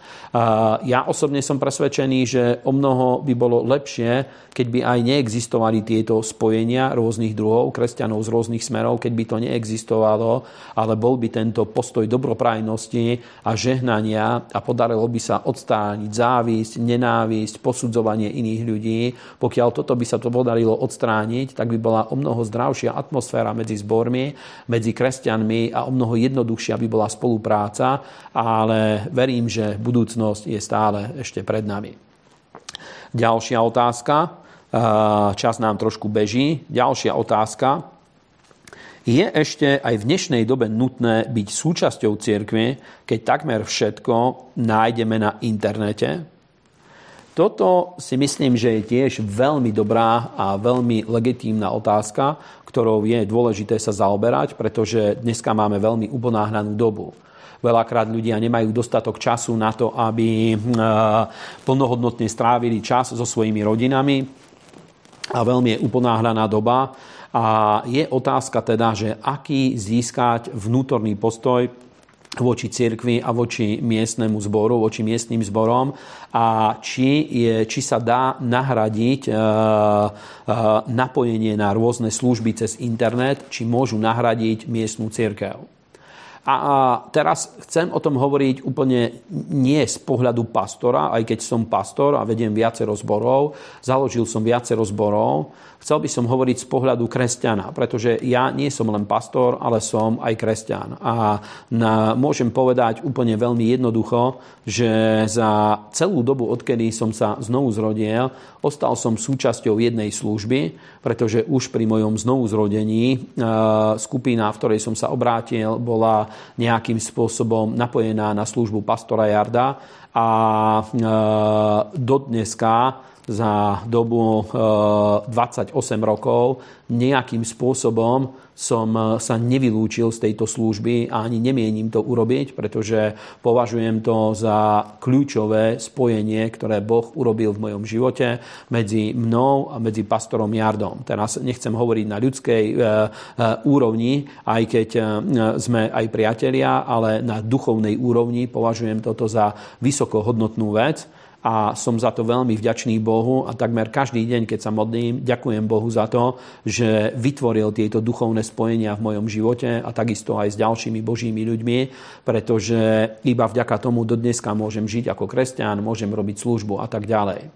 [SPEAKER 1] Ja osobne som presvedčený, že o mnoho by bolo lepšie, keď by aj neexistovali tieto spojenia rôznych druhov, kresťanov z rôznych smerov, keď by to neexistovalo, ale bol by tento postoj dobroprajnosti a žehnania a podarilo by sa odstrániť závisť, nenávisť, posudzovanie iných ľudí. Pokiaľ toto by sa to podarilo odstrániť, tak by bola o mnoho zdravšia atmosféra medzi zbormi, medzi kresťanmi a o mnoho jednoduchšia by bola spolupráca, ale verím, že budúcnosť je stále ešte pred nami. Ďalšia otázka. Čas nám trošku beží. Ďalšia otázka. Je ešte aj v dnešnej dobe nutné byť súčasťou cirkve, keď takmer všetko nájdeme na internete? Toto si myslím, že je tiež veľmi dobrá a veľmi legitímna otázka, ktorou je dôležité sa zaoberať, pretože dneska máme veľmi uponáhľanú dobu. Veľakrát ľudia nemajú dostatok času na to, aby eh, plnohodnotne strávili čas so svojimi rodinami. a veľmi je uponáhľaná doba. A je otázka teda, že aký získať vnútorný postoj voči cirkvi a voči miestnemu zboru, voči miestnym zborom a či, je, či sa dá nahradiť e, e, napojenie na rôzne služby cez internet, či môžu nahradiť miestnú cirkev. A teraz chcem o tom hovoriť úplne nie z pohľadu pastora, aj keď som pastor a vediem viacero zborov, založil som viacero zborov, Chcel by som hovoriť z pohľadu kresťana, pretože ja nie som len pastor, ale som aj kresťan. A na, môžem povedať úplne veľmi jednoducho, že za celú dobu, odkedy som sa znovu zrodil, ostal som súčasťou jednej služby, pretože už pri mojom znovu zrodení e, skupina, v ktorej som sa obrátil, bola nejakým spôsobom napojená na službu pastora Jarda a e, do dneska za dobu 28 eh, rokov nejakým spôsobom som eh, sa nevylúčil z tejto služby a ani nemienim to urobiť, pretože považujem to za kľúčové spojenie, ktoré Boh urobil v mojom živote medzi mnou a medzi pastorom Jardom. Teraz nechcem hovoriť na ľudskej eh, úrovni, aj keď sme aj priatelia, ale na duchovnej úrovni považujem toto za vysokohodnotnú vec a som za to veľmi vďačný Bohu a takmer každý deň, keď sa modlím, ďakujem Bohu za to, že vytvoril tieto duchovné spojenia v mojom živote a takisto aj s ďalšími božími ľuďmi, pretože iba vďaka tomu do dneska môžem žiť ako kresťan, môžem robiť službu a tak ďalej.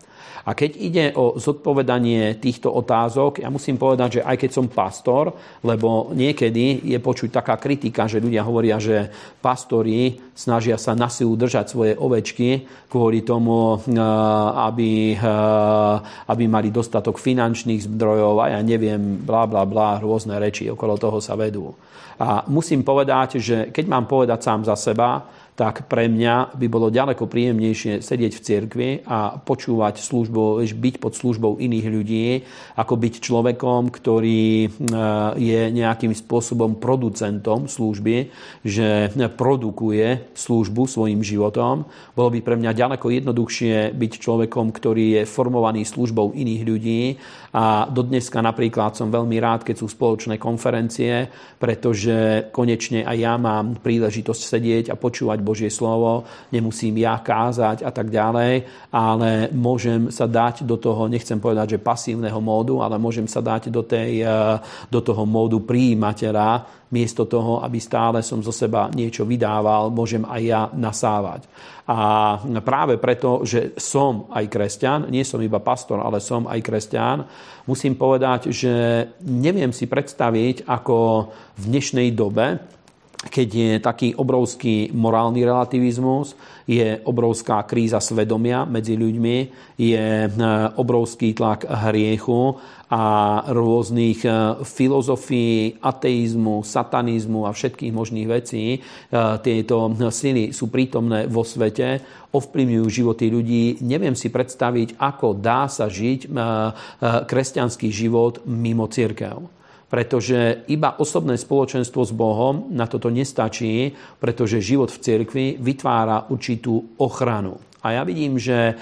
[SPEAKER 1] A keď ide o zodpovedanie týchto otázok, ja musím povedať, že aj keď som pastor, lebo niekedy je počuť taká kritika, že ľudia hovoria, že pastori snažia sa na silu držať svoje ovečky kvôli tomu, eh, aby, eh, aby mali dostatok finančných zdrojov a ja neviem, bla bla bla, rôzne reči okolo toho sa vedú. A musím povedať, že keď mám povedať sám za seba, tak pre mňa by bolo ďaleko príjemnejšie sedieť v cirkvi a počúvať službu, byť pod službou iných ľudí, ako byť človekom, ktorý e, je nejakým spôsobom producentom služby, že produkuje službu svojim životom. Bolo by pre mňa ďaleko jednoduchšie byť človekom, ktorý je formovaný službou iných ľudí a dodneska napríklad som veľmi rád, keď sú spoločné konferencie, pretože konečne aj ja mám príležitosť sedieť a počúvať Božie slovo, nemusím ja kázať a tak ďalej, ale môžem sa dať do toho, nechcem povedať, že pasívneho módu, ale môžem sa dať do, tej, eh, do toho módu príjimateľa, miesto toho, aby stále som zo seba niečo vydával, môžem aj ja nasávať. A práve preto, že som aj kresťan, nie som iba pastor, ale som aj kresťan, musím povedať, že neviem si predstaviť, ako v dnešnej dobe keď je taký obrovský morálny relativizmus, je obrovská kríza svedomia medzi ľuďmi, je e, obrovský tlak hriechu a rôznych e, filozofií, ateizmu, satanizmu a všetkých možných vecí. E, tieto sily sú prítomné vo svete, ovplyvňujú životy ľudí. Neviem si predstaviť, ako dá sa žiť kresťanský život mimo církev pretože iba osobné spoločenstvo s Bohom na toto nestačí, pretože život v cirkvi vytvára určitú ochranu. A ja vidím, že eh,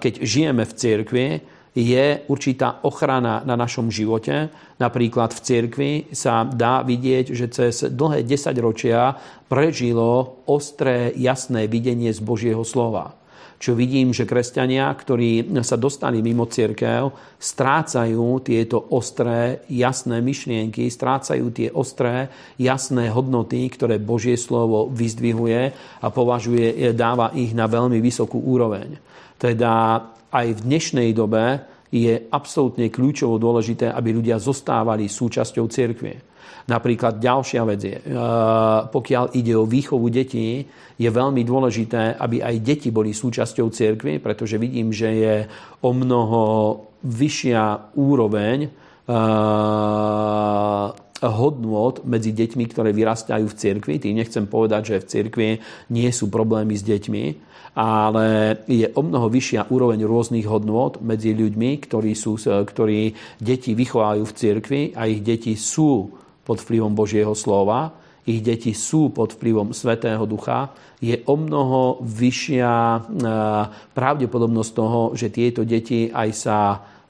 [SPEAKER 1] keď žijeme v cirkvi, je určitá ochrana na našom živote. Napríklad v cirkvi sa dá vidieť, že cez dlhé desaťročia prežilo ostré, jasné videnie z Božieho slova čo vidím, že kresťania, ktorí sa dostali mimo církev, strácajú tieto ostré, jasné myšlienky, strácajú tie ostré, jasné hodnoty, ktoré Božie slovo vyzdvihuje a považuje, dáva ich na veľmi vysokú úroveň. Teda aj v dnešnej dobe je absolútne kľúčovo dôležité, aby ľudia zostávali súčasťou cirkvie. Napríklad ďalšia vec je, e, pokiaľ ide o výchovu detí, je veľmi dôležité, aby aj deti boli súčasťou cirkvy, pretože vidím, že je o mnoho vyššia úroveň e, hodnôt medzi deťmi, ktoré vyrastajú v cirkvi. Tým nechcem povedať, že v cirkvi nie sú problémy s deťmi, ale je o mnoho vyššia úroveň rôznych hodnôt medzi ľuďmi, ktorí, sú, ktorí deti vychovajú v cirkvi a ich deti sú pod vplyvom Božieho slova, ich deti sú pod vplyvom Svetého Ducha, je o mnoho vyššia e, pravdepodobnosť toho, že tieto deti aj sa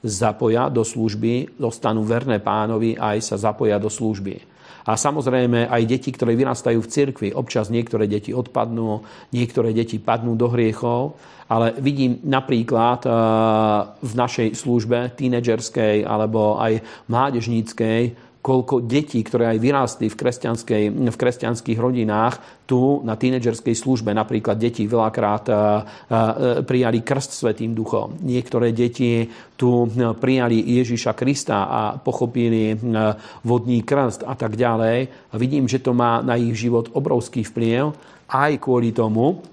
[SPEAKER 1] zapoja do služby, dostanú verné pánovi a aj sa zapoja do služby. A samozrejme aj deti, ktoré vyrastajú v cirkvi, občas niektoré deti odpadnú, niektoré deti padnú do hriechov, ale vidím napríklad eh, v našej službe tínedžerskej alebo aj mládežníckej, koľko detí, ktoré aj vyrástli v, v kresťanských rodinách, tu na tínedžerskej službe napríklad deti veľakrát a, a, prijali krst Svetým duchom. Niektoré deti tu prijali Ježiša Krista a pochopili vodný krst a tak ďalej. A vidím, že to má na ich život obrovský vplyv aj kvôli tomu,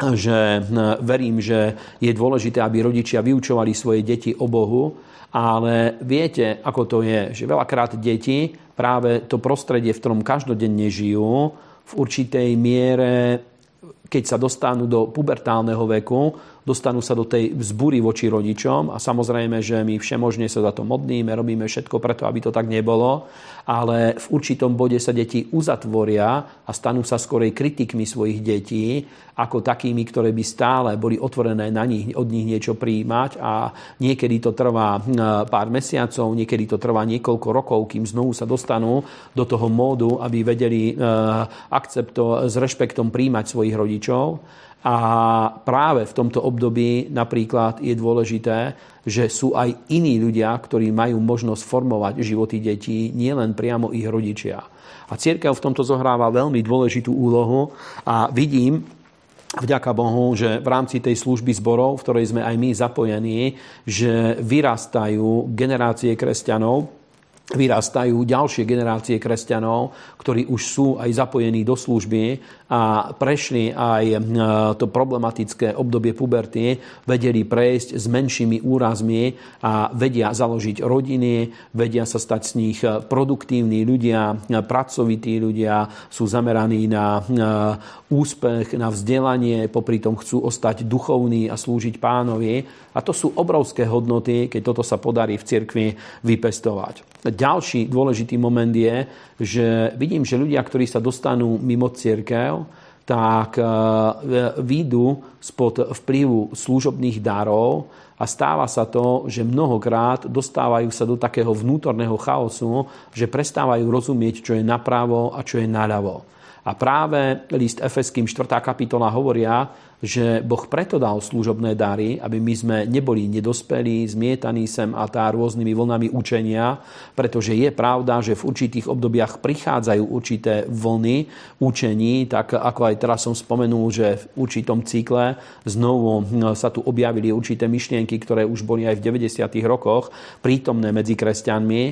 [SPEAKER 1] že verím, že je dôležité, aby rodičia vyučovali svoje deti o Bohu, ale viete, ako to je, že veľakrát deti práve to prostredie, v ktorom každodenne žijú, v určitej miere, keď sa dostanú do pubertálneho veku, dostanú sa do tej vzbury voči rodičom a samozrejme, že my všemožne sa za to modníme, robíme všetko preto, aby to tak nebolo, ale v určitom bode sa deti uzatvoria a stanú sa skorej kritikmi svojich detí, ako takými, ktoré by stále boli otvorené na nich, od nich niečo prijímať a niekedy to trvá pár mesiacov, niekedy to trvá niekoľko rokov, kým znovu sa dostanú do toho módu, aby vedeli akcepto, s rešpektom príjmať svojich rodičov. A práve v tomto období napríklad je dôležité, že sú aj iní ľudia, ktorí majú možnosť formovať životy detí, nielen priamo ich rodičia. A církev v tomto zohráva veľmi dôležitú úlohu a vidím, vďaka Bohu, že v rámci tej služby zborov, v ktorej sme aj my zapojení, že vyrastajú generácie kresťanov, vyrastajú ďalšie generácie kresťanov, ktorí už sú aj zapojení do služby a prešli aj e, to problematické obdobie puberty, vedeli prejsť s menšími úrazmi a vedia založiť rodiny, vedia sa stať z nich produktívni ľudia, pracovití ľudia, sú zameraní na e, úspech, na vzdelanie, popri tom chcú ostať duchovní a slúžiť pánovi. A to sú obrovské hodnoty, keď toto sa podarí v cirkvi vypestovať. Ďalší dôležitý moment je, že vidím, že ľudia, ktorí sa dostanú mimo církev, tak e, výjdu spod vplyvu služobných darov a stáva sa to, že mnohokrát dostávajú sa do takého vnútorného chaosu, že prestávajú rozumieť, čo je napravo a čo je naľavo. A práve list Efeským 4. kapitola hovoria, že Boh preto dal služobné dary, aby my sme neboli nedospelí, zmietaní sem a tá rôznymi vlnami učenia, pretože je pravda, že v určitých obdobiach prichádzajú určité vlny učení, tak ako aj teraz som spomenul, že v určitom cykle znovu sa tu objavili určité myšlienky, ktoré už boli aj v 90. rokoch prítomné medzi kresťanmi.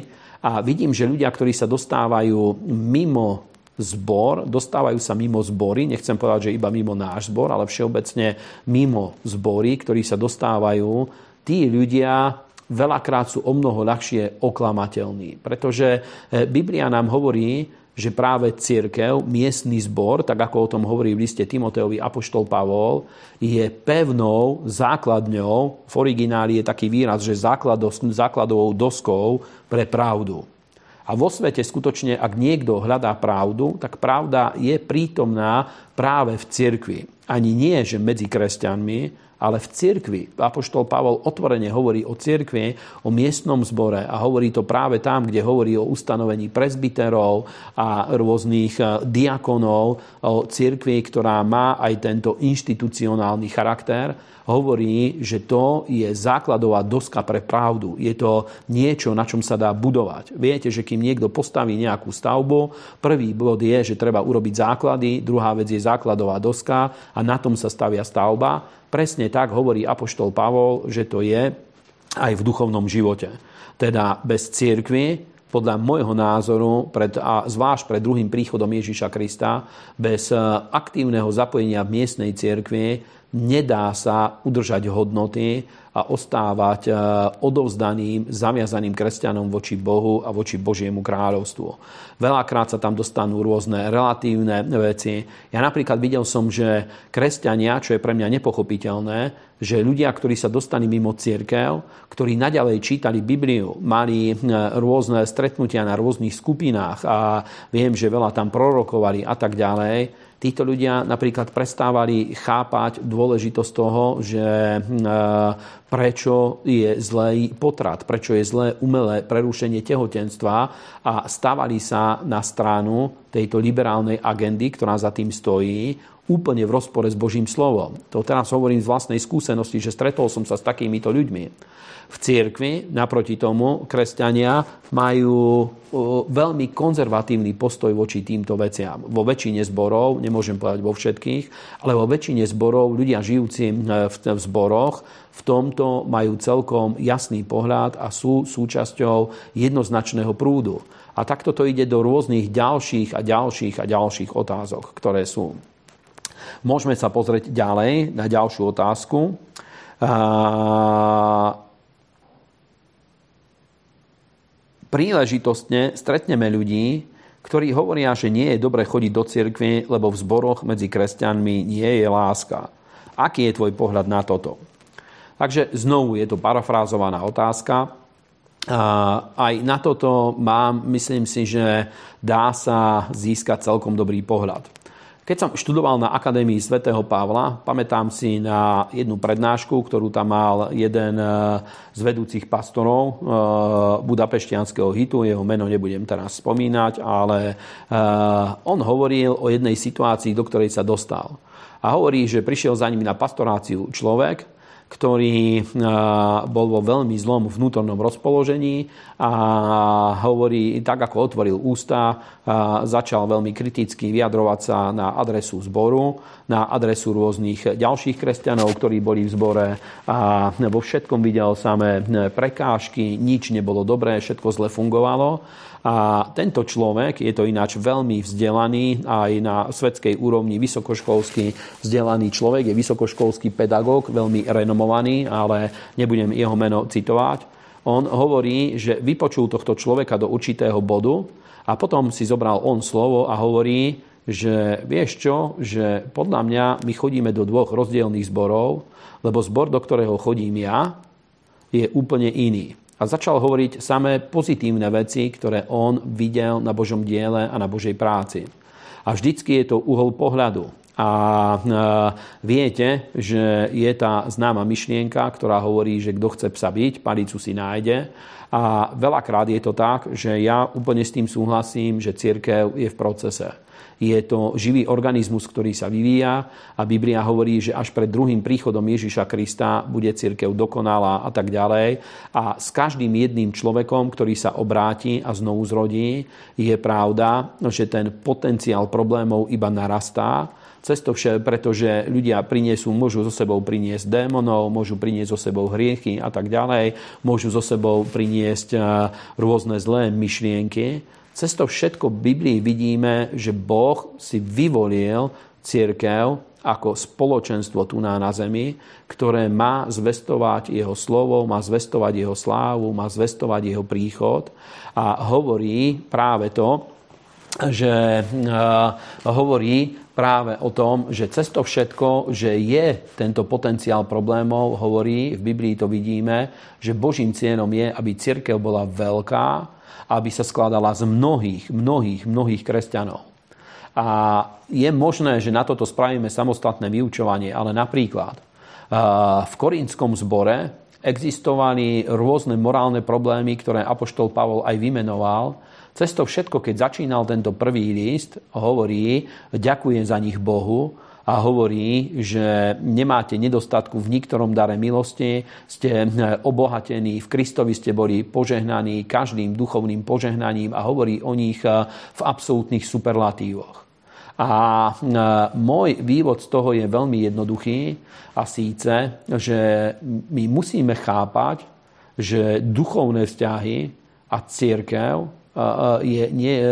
[SPEAKER 1] A vidím, že ľudia, ktorí sa dostávajú mimo zbor, dostávajú sa mimo zbory, nechcem povedať, že iba mimo náš zbor, ale všeobecne mimo zbory, ktorí sa dostávajú, tí ľudia veľakrát sú o mnoho ľahšie oklamateľní. Pretože eh, Biblia nám hovorí, že práve církev, miestny zbor, tak ako o tom hovorí v liste Timoteovi Apoštol Pavol, je pevnou základňou, v origináli je taký výraz, že základovou doskou pre pravdu. A vo svete skutočne, ak niekto hľadá pravdu, tak pravda je prítomná práve v cirkvi. Ani nie, že medzi kresťanmi, ale v cirkvi. Apoštol Pavol otvorene hovorí o cirkvi, o miestnom zbore a hovorí to práve tam, kde hovorí o ustanovení prezbiterov a rôznych eh, diakonov, o cirkvi, ktorá má aj tento inštitucionálny charakter hovorí, že to je základová doska pre pravdu. Je to niečo, na čom sa dá budovať. Viete, že kým niekto postaví nejakú stavbu, prvý bod je, že treba urobiť základy, druhá vec je základová doska a na tom sa stavia stavba. Presne tak hovorí Apoštol Pavol, že to je aj v duchovnom živote. Teda bez církvy, podľa môjho názoru, pred, a zvlášť pred druhým príchodom Ježiša Krista, bez aktívneho zapojenia v miestnej cirkvi nedá sa udržať hodnoty a ostávať e, odovzdaným, zaviazaným kresťanom voči Bohu a voči Božiemu kráľovstvu. Veľakrát sa tam dostanú rôzne relatívne veci. Ja napríklad videl som, že kresťania, čo je pre mňa nepochopiteľné, že ľudia, ktorí sa dostali mimo církev, ktorí naďalej čítali Bibliu, mali e, rôzne stretnutia na rôznych skupinách a viem, že veľa tam prorokovali a tak ďalej, Títo ľudia napríklad prestávali chápať dôležitosť toho, že prečo je zlý potrat, prečo je zlé umelé prerušenie tehotenstva a stávali sa na stranu tejto liberálnej agendy, ktorá za tým stojí, úplne v rozpore s Božím slovom. To teraz hovorím z vlastnej skúsenosti, že stretol som sa s takýmito ľuďmi. V cirkvi, naproti tomu, kresťania majú veľmi konzervatívny postoj voči týmto veciam. Vo väčšine zborov, nemôžem povedať vo všetkých, ale vo väčšine zborov ľudia žijúci v zboroch v tomto majú celkom jasný pohľad a sú súčasťou jednoznačného prúdu. A takto to ide do rôznych ďalších a ďalších a ďalších otázok, ktoré sú. Môžeme sa pozrieť ďalej na ďalšiu otázku. príležitostne stretneme ľudí, ktorí hovoria, že nie je dobre chodiť do cirkvi, lebo v zboroch medzi kresťanmi nie je láska. Aký je tvoj pohľad na toto? Takže znovu je to parafrázovaná otázka. Aj na toto mám, myslím si, že dá sa získať celkom dobrý pohľad. Keď som študoval na Akadémii svätého Pavla, pamätám si na jednu prednášku, ktorú tam mal jeden e, z vedúcich pastorov e, budapeštianského hitu, jeho meno nebudem teraz spomínať, ale e, on hovoril o jednej situácii, do ktorej sa dostal. A hovorí, že prišiel za ním na pastoráciu človek, ktorý bol vo veľmi zlom vnútornom rozpoložení a hovorí, tak ako otvoril ústa, začal veľmi kriticky vyjadrovať sa na adresu zboru, na adresu rôznych ďalších kresťanov, ktorí boli v zbore a vo všetkom videl samé prekážky, nič nebolo dobré, všetko zle fungovalo. A tento človek, je to ináč veľmi vzdelaný, aj na svetskej úrovni vysokoškolský vzdelaný človek, je vysokoškolský pedagóg, veľmi renomovaný, ale nebudem jeho meno citovať. On hovorí, že vypočul tohto človeka do určitého bodu a potom si zobral on slovo a hovorí, že vieš čo, že podľa mňa my chodíme do dvoch rozdielných zborov, lebo zbor, do ktorého chodím ja, je úplne iný a začal hovoriť samé pozitívne veci, ktoré on videl na Božom diele a na Božej práci. A vždycky je to uhol pohľadu. A viete, že je tá známa myšlienka, ktorá hovorí, že kto chce psa byť, palicu si nájde. A veľakrát je to tak, že ja úplne s tým súhlasím, že církev je v procese. Je to živý organizmus, ktorý sa vyvíja a Biblia hovorí, že až pred druhým príchodom Ježiša Krista bude církev dokonalá a tak ďalej. A s každým jedným človekom, ktorý sa obráti a znovu zrodí, je pravda, že ten potenciál problémov iba narastá cesto vše, pretože ľudia priniesú, môžu so sebou priniesť démonov, môžu priniesť so sebou hriechy a tak ďalej, môžu so sebou priniesť rôzne zlé myšlienky cez to všetko v Biblii vidíme, že Boh si vyvolil církev ako spoločenstvo tu na, na zemi, ktoré má zvestovať jeho slovo, má zvestovať jeho slávu, má zvestovať jeho príchod. A hovorí práve to, že uh, hovorí práve o tom, že cez to všetko, že je tento potenciál problémov, hovorí, v Biblii to vidíme, že Božím cienom je, aby církev bola veľká, aby sa skladala z mnohých, mnohých, mnohých kresťanov. A je možné, že na toto spravíme samostatné vyučovanie, ale napríklad v Korínskom zbore existovali rôzne morálne problémy, ktoré Apoštol Pavol aj vymenoval. Cez to všetko, keď začínal tento prvý list, hovorí, ďakujem za nich Bohu, a hovorí, že nemáte nedostatku v niktorom dare milosti, ste obohatení, v Kristovi ste boli požehnaní každým duchovným požehnaním a hovorí o nich eh, v absolútnych superlatívoch. A eh, môj vývod z toho je veľmi jednoduchý a síce, že my musíme chápať, že duchovné vzťahy a církev je, nie,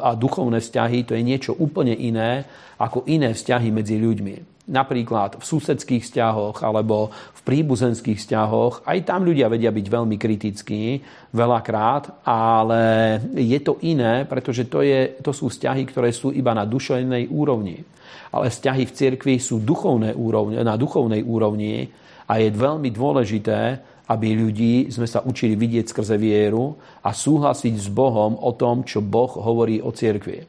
[SPEAKER 1] a duchovné vzťahy to je niečo úplne iné ako iné vzťahy medzi ľuďmi. Napríklad v susedských vzťahoch alebo v príbuzenských vzťahoch. Aj tam ľudia vedia byť veľmi kritickí veľakrát, ale je to iné, pretože to, je, to sú vzťahy, ktoré sú iba na duševnej úrovni. Ale vzťahy v cirkvi sú duchovné úrovni, na duchovnej úrovni a je veľmi dôležité, aby ľudí sme sa učili vidieť skrze vieru a súhlasiť s Bohom o tom, čo Boh hovorí o cirkvi.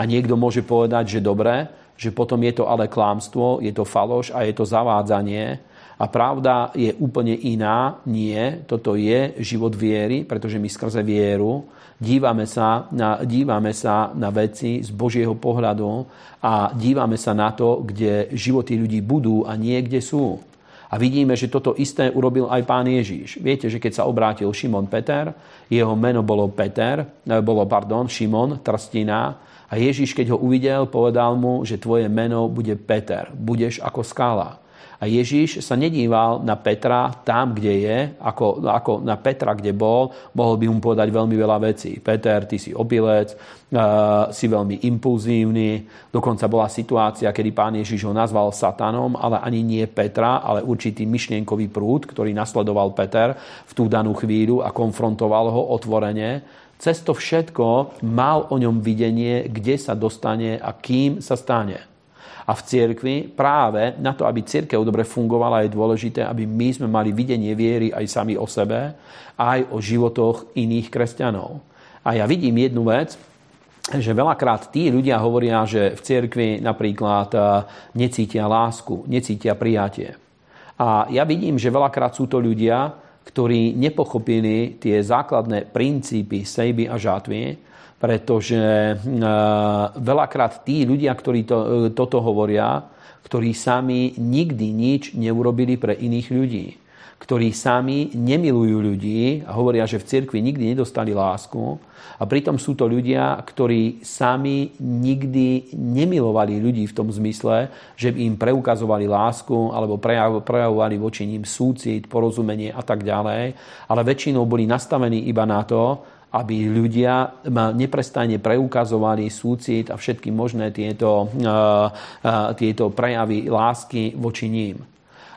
[SPEAKER 1] A niekto môže povedať, že dobre, že potom je to ale klámstvo, je to faloš a je to zavádzanie. A pravda je úplne iná. Nie, toto je život viery, pretože my skrze vieru dívame sa na, dívame sa na veci z Božieho pohľadu a dívame sa na to, kde životy ľudí budú a nie kde sú. A vidíme, že toto isté urobil aj pán Ježíš. Viete, že keď sa obrátil Šimon Peter, jeho meno bolo Peter, bolo, pardon, Šimon, Trstina, a Ježiš, keď ho uvidel, povedal mu, že tvoje meno bude Peter. Budeš ako skala. A Ježiš sa nedíval na Petra tam, kde je, ako, ako na Petra, kde bol. Mohol by mu povedať veľmi veľa vecí. Peter, ty si opilec, uh, si veľmi impulzívny. Dokonca bola situácia, kedy pán Ježiš ho nazval satanom, ale ani nie Petra, ale určitý myšlienkový prúd, ktorý nasledoval Peter v tú danú chvíľu a konfrontoval ho otvorene cez to všetko mal o ňom videnie, kde sa dostane a kým sa stane. A v cirkvi práve na to, aby cirkev dobre fungovala, je dôležité, aby my sme mali videnie viery aj sami o sebe, aj o životoch iných kresťanov. A ja vidím jednu vec, že veľakrát tí ľudia hovoria, že v cirkvi napríklad eh, necítia lásku, necítia prijatie. A ja vidím, že veľakrát sú to ľudia, ktorí nepochopili tie základné princípy sejby a žatvy, pretože e, veľakrát tí ľudia, ktorí to, e, toto hovoria, ktorí sami nikdy nič neurobili pre iných ľudí ktorí sami nemilujú ľudí a hovoria, že v cirkvi nikdy nedostali lásku. A pritom sú to ľudia, ktorí sami nikdy nemilovali ľudí v tom zmysle, že by im preukazovali lásku alebo prejavovali voči ním súcit, porozumenie a tak ďalej. Ale väčšinou boli nastavení iba na to, aby ľudia neprestajne preukazovali súcit a všetky možné tieto, tieto prejavy lásky voči ním.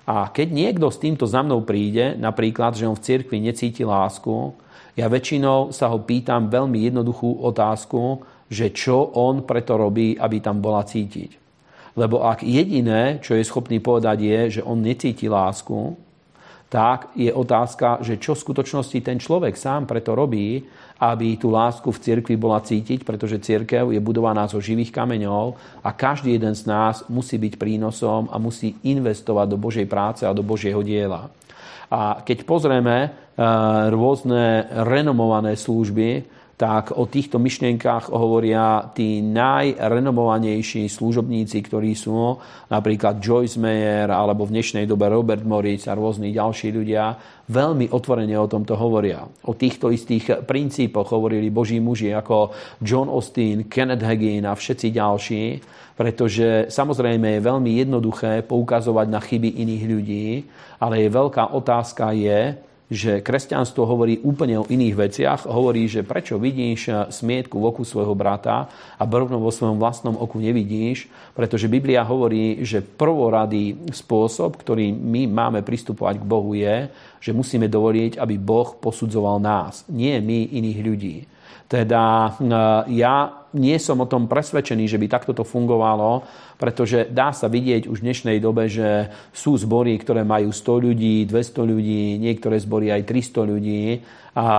[SPEAKER 1] A keď niekto s týmto za mnou príde, napríklad, že on v cirkvi necíti lásku, ja väčšinou sa ho pýtam veľmi jednoduchú otázku, že čo on preto robí, aby tam bola cítiť. Lebo ak jediné, čo je schopný povedať, je, že on necíti lásku, tak je otázka, že čo v skutočnosti ten človek sám preto robí, aby tú lásku v cirkvi bola cítiť, pretože cirkev je budovaná zo živých kameňov a každý jeden z nás musí byť prínosom a musí investovať do Božej práce a do Božieho diela. A keď pozrieme eh, rôzne renomované služby, tak o týchto myšlienkách hovoria tí najrenomovanejší služobníci, ktorí sú, napríklad Joyce Meyer, alebo v dnešnej dobe Robert Moritz a rôzni ďalší ľudia, veľmi otvorene o tomto hovoria. O týchto istých princípoch hovorili boží muži ako John Austin, Kenneth Hagin a všetci ďalší, pretože samozrejme je veľmi jednoduché poukazovať na chyby iných ľudí, ale je veľká otázka je, že kresťanstvo hovorí úplne o iných veciach. Hovorí, že prečo vidíš smietku v oku svojho brata a brvno vo svojom vlastnom oku nevidíš, pretože Biblia hovorí, že prvoradý spôsob, ktorý my máme pristupovať k Bohu je, že musíme dovoliť, aby Boh posudzoval nás, nie my iných ľudí. Teda ja nie som o tom presvedčený, že by takto to fungovalo, pretože dá sa vidieť už v dnešnej dobe, že sú zbory, ktoré majú 100 ľudí, 200 ľudí, niektoré zbory aj 300 ľudí a, a,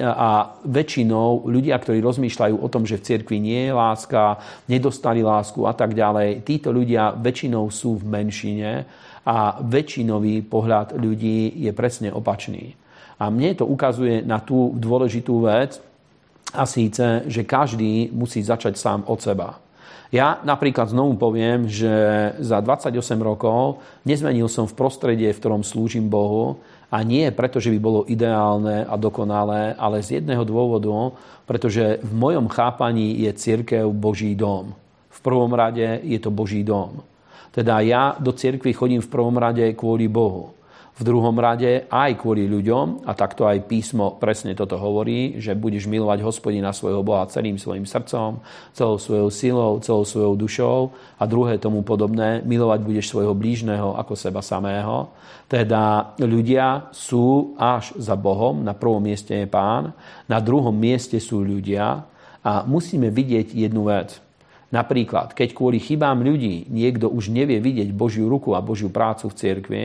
[SPEAKER 1] a väčšinou ľudia, ktorí rozmýšľajú o tom, že v cirkvi nie je láska, nedostali lásku a tak ďalej, títo ľudia väčšinou sú v menšine a väčšinový pohľad ľudí je presne opačný. A mne to ukazuje na tú dôležitú vec, a síce, že každý musí začať sám od seba. Ja napríklad znovu poviem, že za 28 rokov nezmenil som v prostredie, v ktorom slúžim Bohu a nie preto, že by bolo ideálne a dokonalé, ale z jedného dôvodu, pretože v mojom chápaní je církev Boží dom. V prvom rade je to Boží dom. Teda ja do cirkvi chodím v prvom rade kvôli Bohu v druhom rade aj kvôli ľuďom, a takto aj písmo presne toto hovorí, že budeš milovať hospodina svojho Boha celým svojim srdcom, celou svojou silou, celou svojou dušou a druhé tomu podobné, milovať budeš svojho blížneho ako seba samého. Teda ľudia sú až za Bohom, na prvom mieste je pán, na druhom mieste sú ľudia a musíme vidieť jednu vec. Napríklad, keď kvôli chybám ľudí niekto už nevie vidieť Božiu ruku a Božiu prácu v cirkvi,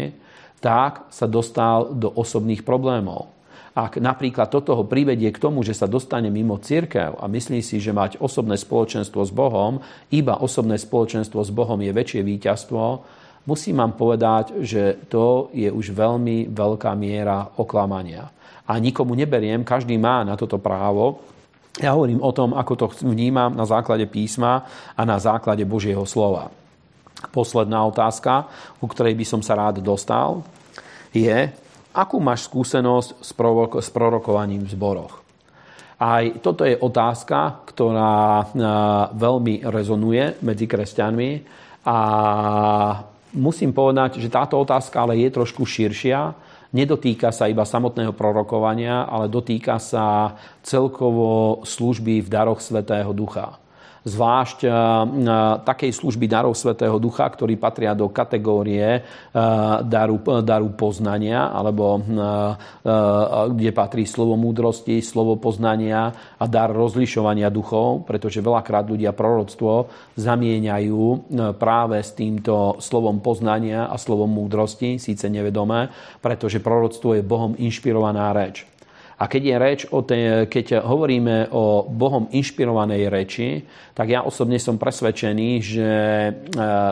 [SPEAKER 1] tak sa dostal do osobných problémov. ak napríklad toto ho privedie k tomu, že sa dostane mimo církev a myslí si, že mať osobné spoločenstvo s Bohom, iba osobné spoločenstvo s Bohom je väčšie víťazstvo, musím vám povedať, že to je už veľmi veľká miera oklamania. A nikomu neberiem, každý má na toto právo. Ja hovorím o tom, ako to vnímam na základe písma a na základe Božieho slova. Posledná otázka, ku ktorej by som sa rád dostal, je, akú máš skúsenosť s, s prorokovaním v zboroch. Aj toto je otázka, ktorá veľmi rezonuje medzi kresťanmi a musím povedať, že táto otázka ale je trošku širšia. Nedotýka sa iba samotného prorokovania, ale dotýka sa celkovo služby v daroch Svetého Ducha zvlášť eh, takej služby darov Svetého Ducha, ktorí patria do kategórie eh, daru, daru poznania, alebo eh, kde patrí slovo múdrosti, slovo poznania a dar rozlišovania duchov, pretože veľakrát ľudia proroctvo zamieňajú práve s týmto slovom poznania a slovom múdrosti, síce nevedomé, pretože proroctvo je Bohom inšpirovaná reč. A keď, je reč o tej, keď hovoríme o Bohom inšpirovanej reči, tak ja osobne som presvedčený, že e,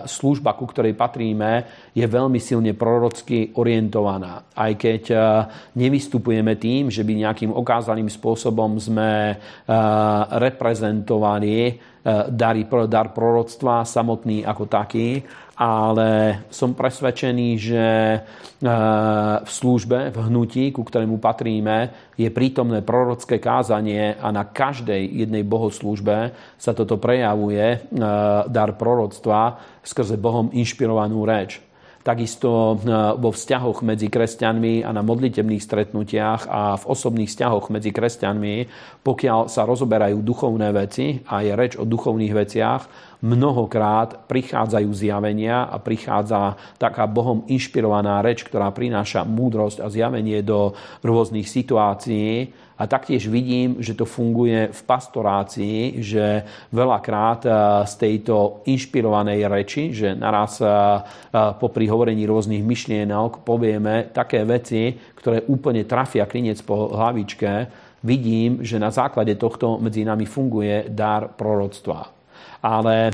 [SPEAKER 1] služba, ku ktorej patríme, je veľmi silne prorocky orientovaná. Aj keď e, nevystupujeme tým, že by nejakým okázaným spôsobom sme e, reprezentovali dary, dar proroctva samotný ako taký, ale som presvedčený, že e, v službe, v hnutí, ku ktorému patríme, je prítomné prorocké kázanie a na každej jednej bohoslúžbe sa toto prejavuje, e, dar proroctva, skrze Bohom inšpirovanú reč. Takisto e, vo vzťahoch medzi kresťanmi a na modlitebných stretnutiach a v osobných vzťahoch medzi kresťanmi, pokiaľ sa rozoberajú duchovné veci a je reč o duchovných veciach, mnohokrát prichádzajú zjavenia a prichádza taká Bohom inšpirovaná reč, ktorá prináša múdrosť a zjavenie do rôznych situácií a taktiež vidím, že to funguje v pastorácii, že veľakrát eh, z tejto inšpirovanej reči, že naraz eh, eh, popri hovorení rôznych myšlienok povieme také veci, ktoré úplne trafia klinec po hlavičke, vidím, že na základe tohto medzi nami funguje dar proroctva. Ale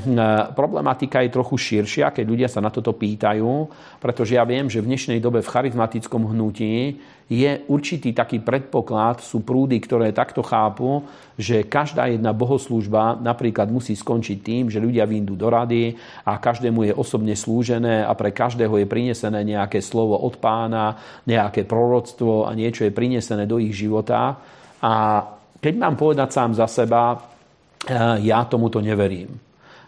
[SPEAKER 1] problematika je trochu širšia, keď ľudia sa na toto pýtajú, pretože ja viem, že v dnešnej dobe v charizmatickom hnutí je určitý taký predpoklad, sú prúdy, ktoré takto chápu, že každá jedna bohoslúžba napríklad musí skončiť tým, že ľudia vyjdú do rady a každému je osobne slúžené a pre každého je prinesené nejaké slovo od pána, nejaké proroctvo a niečo je prinesené do ich života. A keď mám povedať sám za seba, ja tomuto neverím.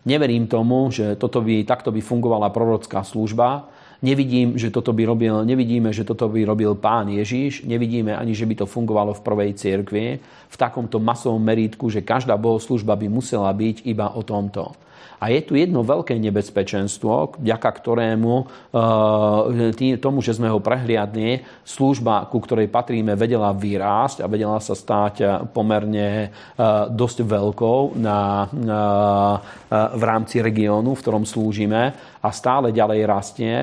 [SPEAKER 1] Neverím tomu, že toto by, takto by fungovala prorocká služba. Nevidím, že toto by robil, nevidíme, že toto by robil pán Ježiš. Nevidíme ani, že by to fungovalo v prvej cirkvi v takomto masovom meritku, že každá bohoslužba by musela byť iba o tomto. A je tu jedno veľké nebezpečenstvo, vďaka ktorému e, tomu, že sme ho prehliadli, služba, ku ktorej patríme, vedela vyrásť a vedela sa stať e, pomerne e, dosť veľkou na, v rámci regiónu, v ktorom slúžime a stále ďalej rastie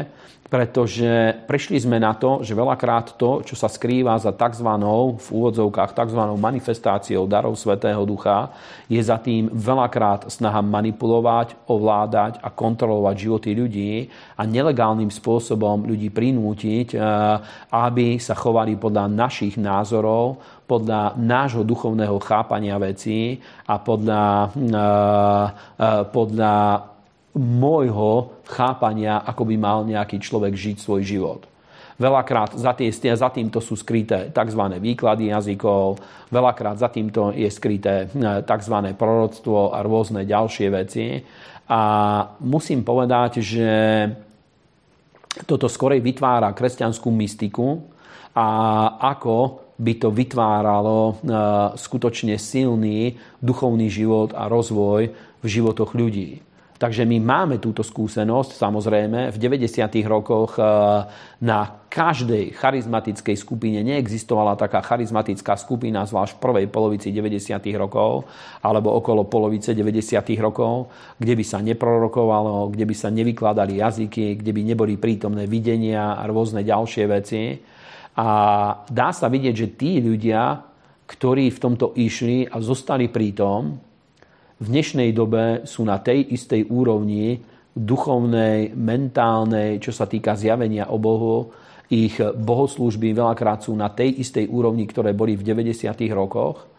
[SPEAKER 1] pretože prišli sme na to, že veľakrát to, čo sa skrýva za tzv. v úvodzovkách tzv. manifestáciou darov Svetého Ducha, je za tým veľakrát snaha manipulovať, ovládať a kontrolovať životy ľudí a nelegálnym spôsobom ľudí prinútiť, eh, aby sa chovali podľa našich názorov, podľa nášho duchovného chápania vecí a podľa, eh, eh, podľa môjho chápania, ako by mal nejaký človek žiť svoj život. Veľakrát za, tie, za týmto sú skryté tzv. výklady jazykov, veľakrát za týmto je skryté hm, tzv. proroctvo a rôzne ďalšie veci. A musím povedať, že toto skorej vytvára kresťanskú mystiku a ako by to vytváralo hm, skutočne silný duchovný život a rozvoj v životoch ľudí. Takže my máme túto skúsenosť, samozrejme, v 90. rokoch e, na každej charizmatickej skupine neexistovala taká charizmatická skupina, zvlášť v prvej polovici 90. rokov alebo okolo polovice 90. rokov, kde by sa neprorokovalo, kde by sa nevykladali jazyky, kde by neboli prítomné videnia a rôzne ďalšie veci. A dá sa vidieť, že tí ľudia, ktorí v tomto išli a zostali pri tom, v dnešnej dobe sú na tej istej úrovni duchovnej, mentálnej, čo sa týka zjavenia o Bohu. Ich bohoslúžby veľakrát sú na tej istej úrovni, ktoré boli v 90. rokoch.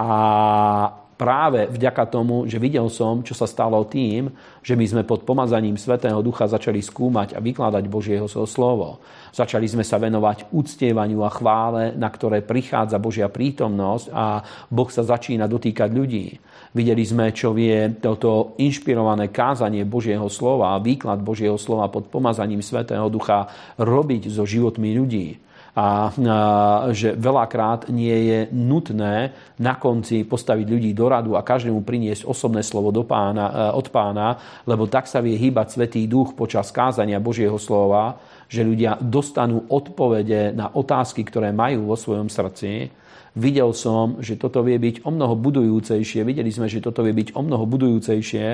[SPEAKER 1] A práve vďaka tomu, že videl som, čo sa stalo tým, že my sme pod pomazaním Svetého Ducha začali skúmať a vykladať Božieho slovo. Začali sme sa venovať uctievaniu a chvále, na ktoré prichádza Božia prítomnosť a Boh sa začína dotýkať ľudí. Videli sme, čo vie toto inšpirované kázanie Božieho slova a výklad Božieho slova pod pomazaním Svetého Ducha robiť so životmi ľudí a že veľakrát nie je nutné na konci postaviť ľudí do radu a každému priniesť osobné slovo do pána, e, od pána, lebo tak sa vie hýbať Svetý Duch počas kázania Božieho slova, že ľudia dostanú odpovede na otázky, ktoré majú vo svojom srdci Videl som, že toto vie byť o mnoho budujúcejšie. Videli sme, že toto vie byť o mnoho budujúcejšie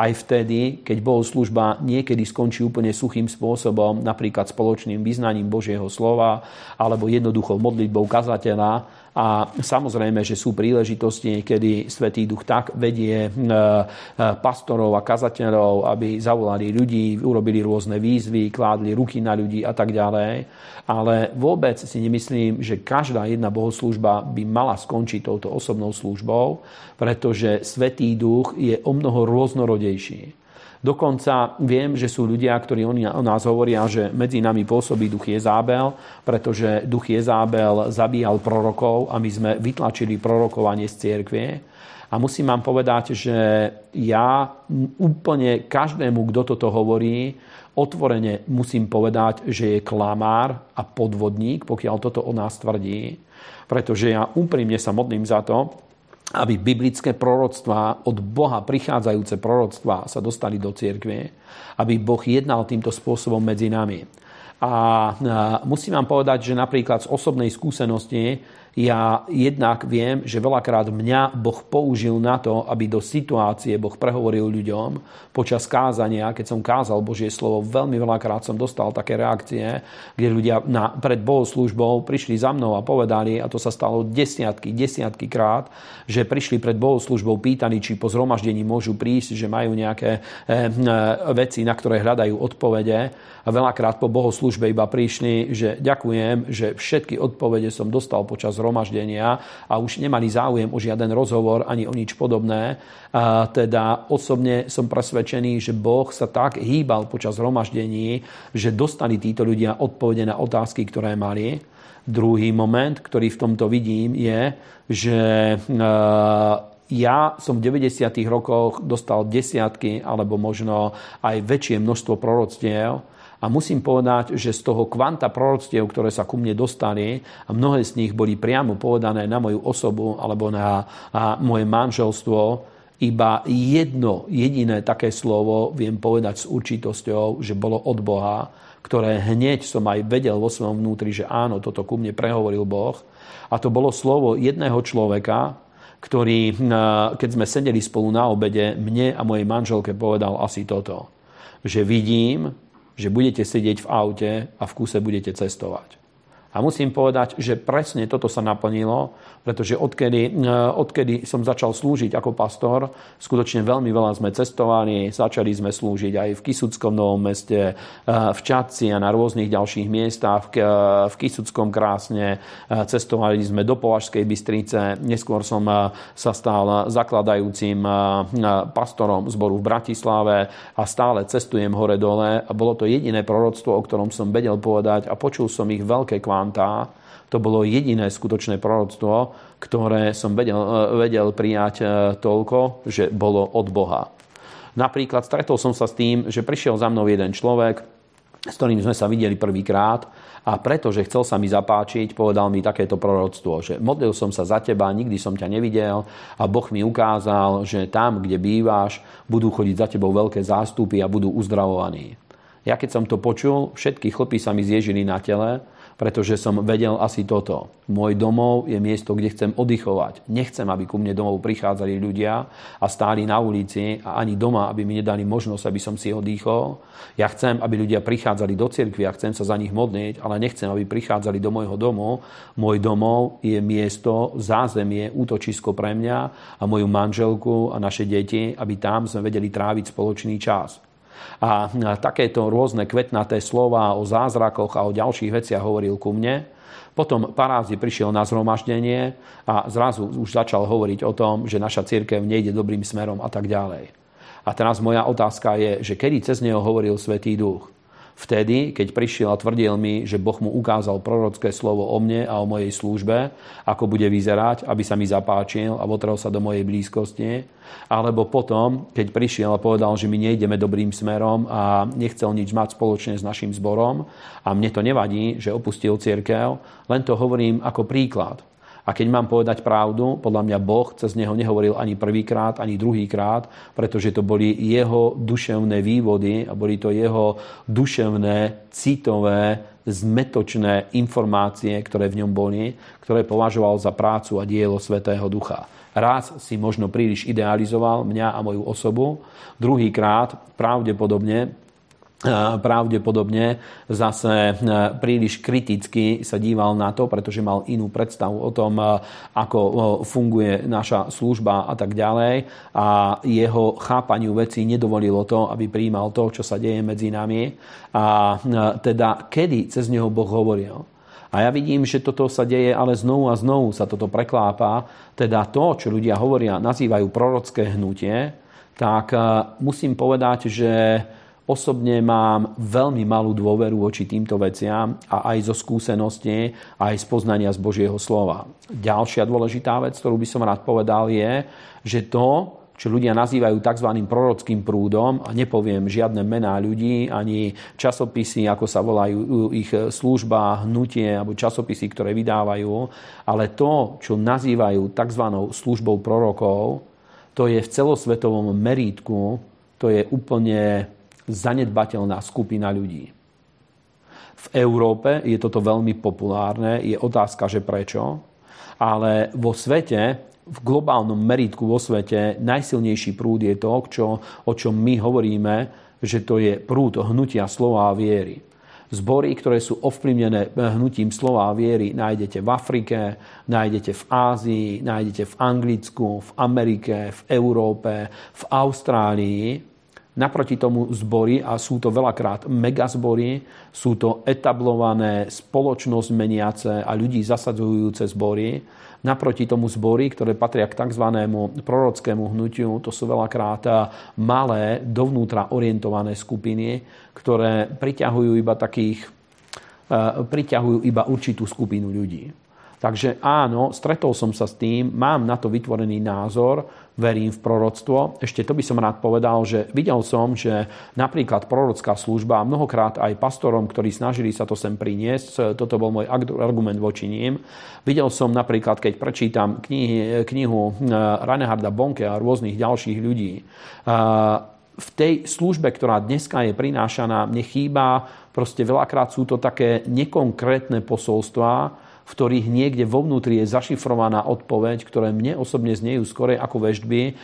[SPEAKER 1] aj vtedy, keď služba niekedy skončí úplne suchým spôsobom, napríklad spoločným vyznaním Božieho slova alebo jednoduchou modlitbou kazateľa, a samozrejme, že sú príležitosti, kedy Svetý Duch tak vedie e, e, pastorov a kazateľov, aby zavolali ľudí, urobili rôzne výzvy, kládli ruky na ľudí a tak ďalej. Ale vôbec si nemyslím, že každá jedna bohoslužba by mala skončiť touto osobnou službou, pretože Svetý Duch je o mnoho rôznorodejší. Dokonca viem, že sú ľudia, ktorí o nás hovoria, že medzi nami pôsobí duch Jezábel, pretože duch Jezábel zabíjal prorokov a my sme vytlačili prorokovanie z cierkvie. A musím vám povedať, že ja úplne každému, kto toto hovorí, otvorene musím povedať, že je klamár a podvodník, pokiaľ toto o nás tvrdí. Pretože ja úprimne sa modlím za to, aby biblické proroctvá, od Boha prichádzajúce proroctvá sa dostali do cirkvie, aby Boh jednal týmto spôsobom medzi nami. A musím vám povedať, že napríklad z osobnej skúsenosti ja jednak viem, že veľakrát mňa Boh použil na to, aby do situácie Boh prehovoril ľuďom počas kázania, keď som kázal Božie slovo, veľmi veľakrát som dostal také reakcie, kde ľudia na, pred bohoslúžbou prišli za mnou a povedali, a to sa stalo desiatky, desiatky krát, že prišli pred bohoslúžbou, pýtali, či po zhromaždení môžu prísť, že majú nejaké e, e, veci, na ktoré hľadajú odpovede. A veľakrát po bohoslúžbe iba prišli, že ďakujem, že všetky odpovede som dostal počas zhromaždenia a už nemali záujem o žiaden rozhovor ani o nič podobné. A teda osobne som presvedčený, že Boh sa tak hýbal počas zhromaždení, že dostali títo ľudia odpovede na otázky, ktoré mali. Druhý moment, ktorý v tomto vidím, je, že ja som v 90. rokoch dostal desiatky alebo možno aj väčšie množstvo proroctiev a musím povedať, že z toho kvanta proroctiev, ktoré sa ku mne dostali, a mnohé z nich boli priamo povedané na moju osobu alebo na, na moje manželstvo, iba jedno jediné také slovo viem povedať s určitosťou, že bolo od Boha, ktoré hneď som aj vedel vo svojom vnútri, že áno, toto ku mne prehovoril Boh. A to bolo slovo jedného človeka, ktorý, keď sme sedeli spolu na obede, mne a mojej manželke povedal asi toto. Že vidím, že budete sedieť v aute a v kuse budete cestovať. A musím povedať, že presne toto sa naplnilo, pretože odkedy, e, odkedy som začal slúžiť ako pastor, skutočne veľmi veľa sme cestovali, začali sme slúžiť aj v Kisuckom Novom meste, e, v Čadci a na rôznych ďalších miestach, v Kisuckom krásne, cestovali sme do Považskej Bystrice, neskôr som sa stal zakladajúcim pastorom zboru v Bratislave a stále cestujem hore-dole. A bolo to jediné proroctvo, o ktorom som vedel povedať a počul som ich veľké kvá Atlanta. To bolo jediné skutočné proroctvo, ktoré som vedel, e, vedel prijať e, toľko, že bolo od Boha. Napríklad stretol som sa s tým, že prišiel za mnou jeden človek, s ktorým sme sa videli prvýkrát a pretože chcel sa mi zapáčiť, povedal mi takéto proroctvo, že modlil som sa za teba, nikdy som ťa nevidel a Boh mi ukázal, že tam, kde býváš, budú chodiť za tebou veľké zástupy a budú uzdravovaní. Ja keď som to počul, všetky chlpy sa mi zježili na tele pretože som vedel asi toto. Môj domov je miesto, kde chcem oddychovať. Nechcem, aby ku mne domov prichádzali ľudia a stáli na ulici a ani doma, aby mi nedali možnosť, aby som si oddychol. Ja chcem, aby ľudia prichádzali do cirkvi a chcem sa za nich modliť, ale nechcem, aby prichádzali do môjho domu. Môj domov je miesto, zázemie, útočisko pre mňa a moju manželku a naše deti, aby tam sme vedeli tráviť spoločný čas. A takéto rôzne kvetnaté slova o zázrakoch a o ďalších veciach hovoril ku mne. Potom Parázi prišiel na zhromaždenie a zrazu už začal hovoriť o tom, že naša církev nejde dobrým smerom a tak ďalej. A teraz moja otázka je, že kedy cez neho hovoril Svetý Duch? Vtedy, keď prišiel a tvrdil mi, že Boh mu ukázal prorocké slovo o mne a o mojej službe, ako bude vyzerať, aby sa mi zapáčil a votrel sa do mojej blízkosti, alebo potom, keď prišiel a povedal, že my nejdeme dobrým smerom a nechcel nič mať spoločne s našim zborom a mne to nevadí, že opustil církev, len to hovorím ako príklad. A keď mám povedať pravdu, podľa mňa Boh cez neho nehovoril ani prvýkrát, ani druhýkrát, pretože to boli jeho duševné vývody a boli to jeho duševné, citové, zmetočné informácie, ktoré v ňom boli, ktoré považoval za prácu a dielo Svetého Ducha. Raz si možno príliš idealizoval mňa a moju osobu, druhýkrát pravdepodobne pravdepodobne zase e, príliš kriticky sa díval na to, pretože mal inú predstavu o tom, e, ako e, funguje naša služba a tak ďalej. A jeho chápaniu veci nedovolilo to, aby príjmal to, čo sa deje medzi nami. A teda kedy cez neho Boh hovoril? A ja vidím, že toto sa deje, ale znovu a znovu sa toto preklápa. Teda to, čo ľudia hovoria, nazývajú prorocké hnutie, tak musím povedať, že Osobne mám veľmi malú dôveru voči týmto veciam a aj zo skúsenosti, aj z poznania z Božieho slova. Ďalšia dôležitá vec, ktorú by som rád povedal, je, že to, čo ľudia nazývajú tzv. prorockým prúdom, a nepoviem žiadne mená ľudí, ani časopisy, ako sa volajú ich služba, hnutie alebo časopisy, ktoré vydávajú, ale to, čo nazývajú tzv. službou prorokov, to je v celosvetovom merítku, to je úplne zanedbateľná skupina ľudí. V Európe je toto veľmi populárne, je otázka, že prečo, ale vo svete, v globálnom meritku vo svete, najsilnejší prúd je to, čo, o čom my hovoríme, že to je prúd hnutia slova a viery. Zbory, ktoré sú ovplyvnené hnutím slova a viery, nájdete v Afrike, nájdete v Ázii, nájdete v Anglicku, v Amerike, v Európe, v Austrálii Naproti tomu zbory, a sú to veľakrát megazbory, sú to etablované spoločnosť meniace a ľudí zasadzujúce zbory. Naproti tomu zbory, ktoré patria k tzv. prorockému hnutiu, to sú veľakrát malé, dovnútra orientované skupiny, ktoré priťahujú iba takých, e, priťahujú iba určitú skupinu ľudí. Takže áno, stretol som sa s tým, mám na to vytvorený názor, verím v proroctvo. Ešte to by som rád povedal, že videl som, že napríklad prorocká služba, mnohokrát aj pastorom, ktorí snažili sa to sem priniesť, toto bol môj argument voči ním. Videl som napríklad, keď prečítam knihy, knihu eh, Raneharda Bonke a rôznych ďalších ľudí, eh, v tej službe, ktorá dneska je prinášaná, mne chýba, proste veľakrát sú to také nekonkrétne posolstvá, v ktorých niekde vo vnútri je zašifrovaná odpoveď, ktoré mne osobne znejú skorej ako vežby,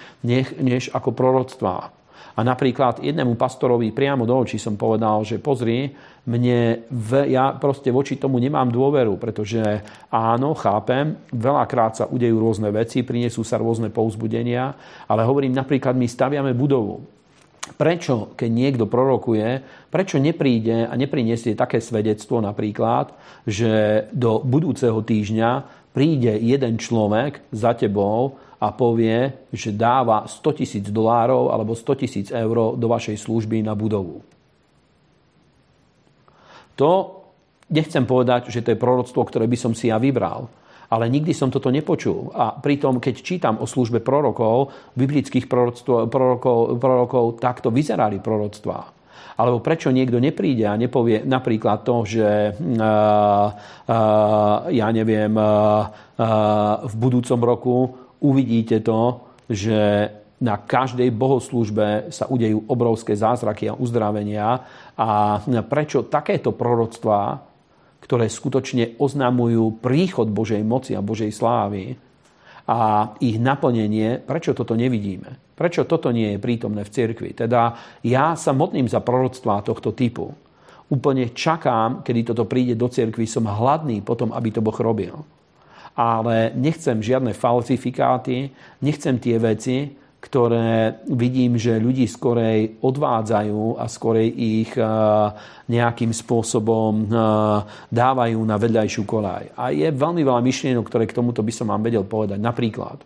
[SPEAKER 1] než ako proroctvá. A napríklad jednému pastorovi priamo do očí som povedal, že pozri, mne v, ja proste voči tomu nemám dôveru, pretože áno, chápem, veľakrát sa udejú rôzne veci, prinesú sa rôzne pouzbudenia, ale hovorím napríklad, my staviame budovu prečo, keď niekto prorokuje, prečo nepríde a nepriniesie také svedectvo napríklad, že do budúceho týždňa príde jeden človek za tebou a povie, že dáva 100 tisíc dolárov alebo 100 tisíc eur do vašej služby na budovu. To nechcem povedať, že to je proroctvo, ktoré by som si ja vybral ale nikdy som toto nepočul. A pritom, keď čítam o službe prorokov, biblických prorokov, prorokov takto vyzerali proroctvá. Alebo prečo niekto nepríde a nepovie napríklad to, že uh, uh, ja neviem, uh, v budúcom roku uvidíte to, že na každej bohoslužbe sa udejú obrovské zázraky a uzdravenia. A prečo takéto proroctvá ktoré skutočne oznamujú príchod Božej moci a Božej slávy a ich naplnenie, prečo toto nevidíme? Prečo toto nie je prítomné v cirkvi? Teda ja sa modlím za proroctvá tohto typu. Úplne čakám, kedy toto príde do cirkvi, som hladný potom, aby to Boh robil. Ale nechcem žiadne falsifikáty, nechcem tie veci, ktoré vidím, že ľudí skorej odvádzajú a skorej ich eh, nejakým spôsobom eh, dávajú na vedľajšiu kolaj. A je veľmi veľa myšlienok, ktoré k tomuto by som vám vedel povedať. Napríklad,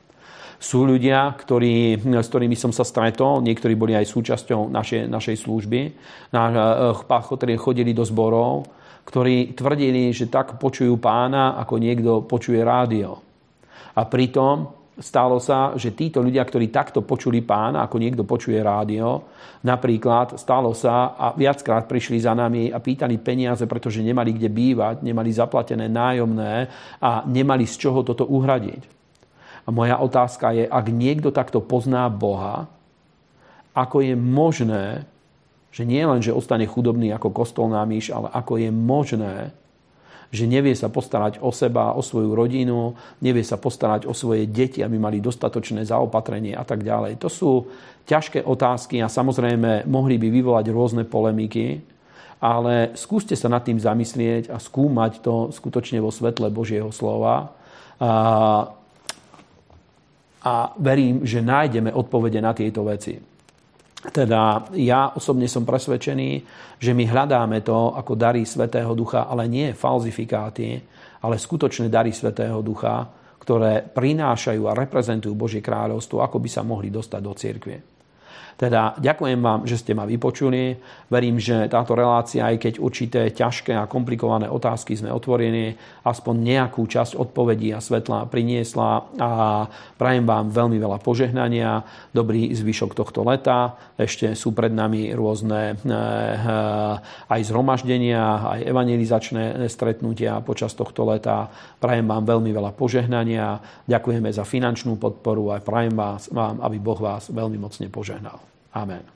[SPEAKER 1] sú ľudia, ktorí, s ktorými som sa stretol, niektorí boli aj súčasťou našej, našej služby, na, eh, ktorí chodili do zborov, ktorí tvrdili, že tak počujú pána, ako niekto počuje rádio. A pritom stalo sa, že títo ľudia, ktorí takto počuli pána, ako niekto počuje rádio, napríklad stalo sa a viackrát prišli za nami a pýtali peniaze, pretože nemali kde bývať, nemali zaplatené nájomné a nemali z čoho toto uhradiť. A moja otázka je, ak niekto takto pozná Boha, ako je možné, že nie len, že ostane chudobný ako kostolná myš, ale ako je možné, že nevie sa postarať o seba, o svoju rodinu, nevie sa postarať o svoje deti, aby mali dostatočné zaopatrenie a tak ďalej. To sú ťažké otázky a samozrejme mohli by vyvolať rôzne polemiky, ale skúste sa nad tým zamyslieť a skúmať to skutočne vo svetle Božieho slova. A, a verím, že nájdeme odpovede na tieto veci. Teda ja osobne som presvedčený, že my hľadáme to ako dary Svetého Ducha, ale nie falzifikáty, ale skutočné dary Svetého Ducha, ktoré prinášajú a reprezentujú Božie kráľovstvo, ako by sa mohli dostať do cirkvie. Teda ďakujem vám, že ste ma vypočuli. Verím, že táto relácia, aj keď určité ťažké a komplikované otázky sme otvorení, aspoň nejakú časť odpovedí a svetla priniesla a prajem vám veľmi veľa požehnania, dobrý zvyšok tohto leta. Ešte sú pred nami rôzne eh, aj zhromaždenia, aj evangelizačné stretnutia počas tohto leta. Prajem vám veľmi veľa požehnania. Ďakujeme za finančnú podporu a prajem vás, vám, aby Boh vás veľmi mocne požehnal. Amen.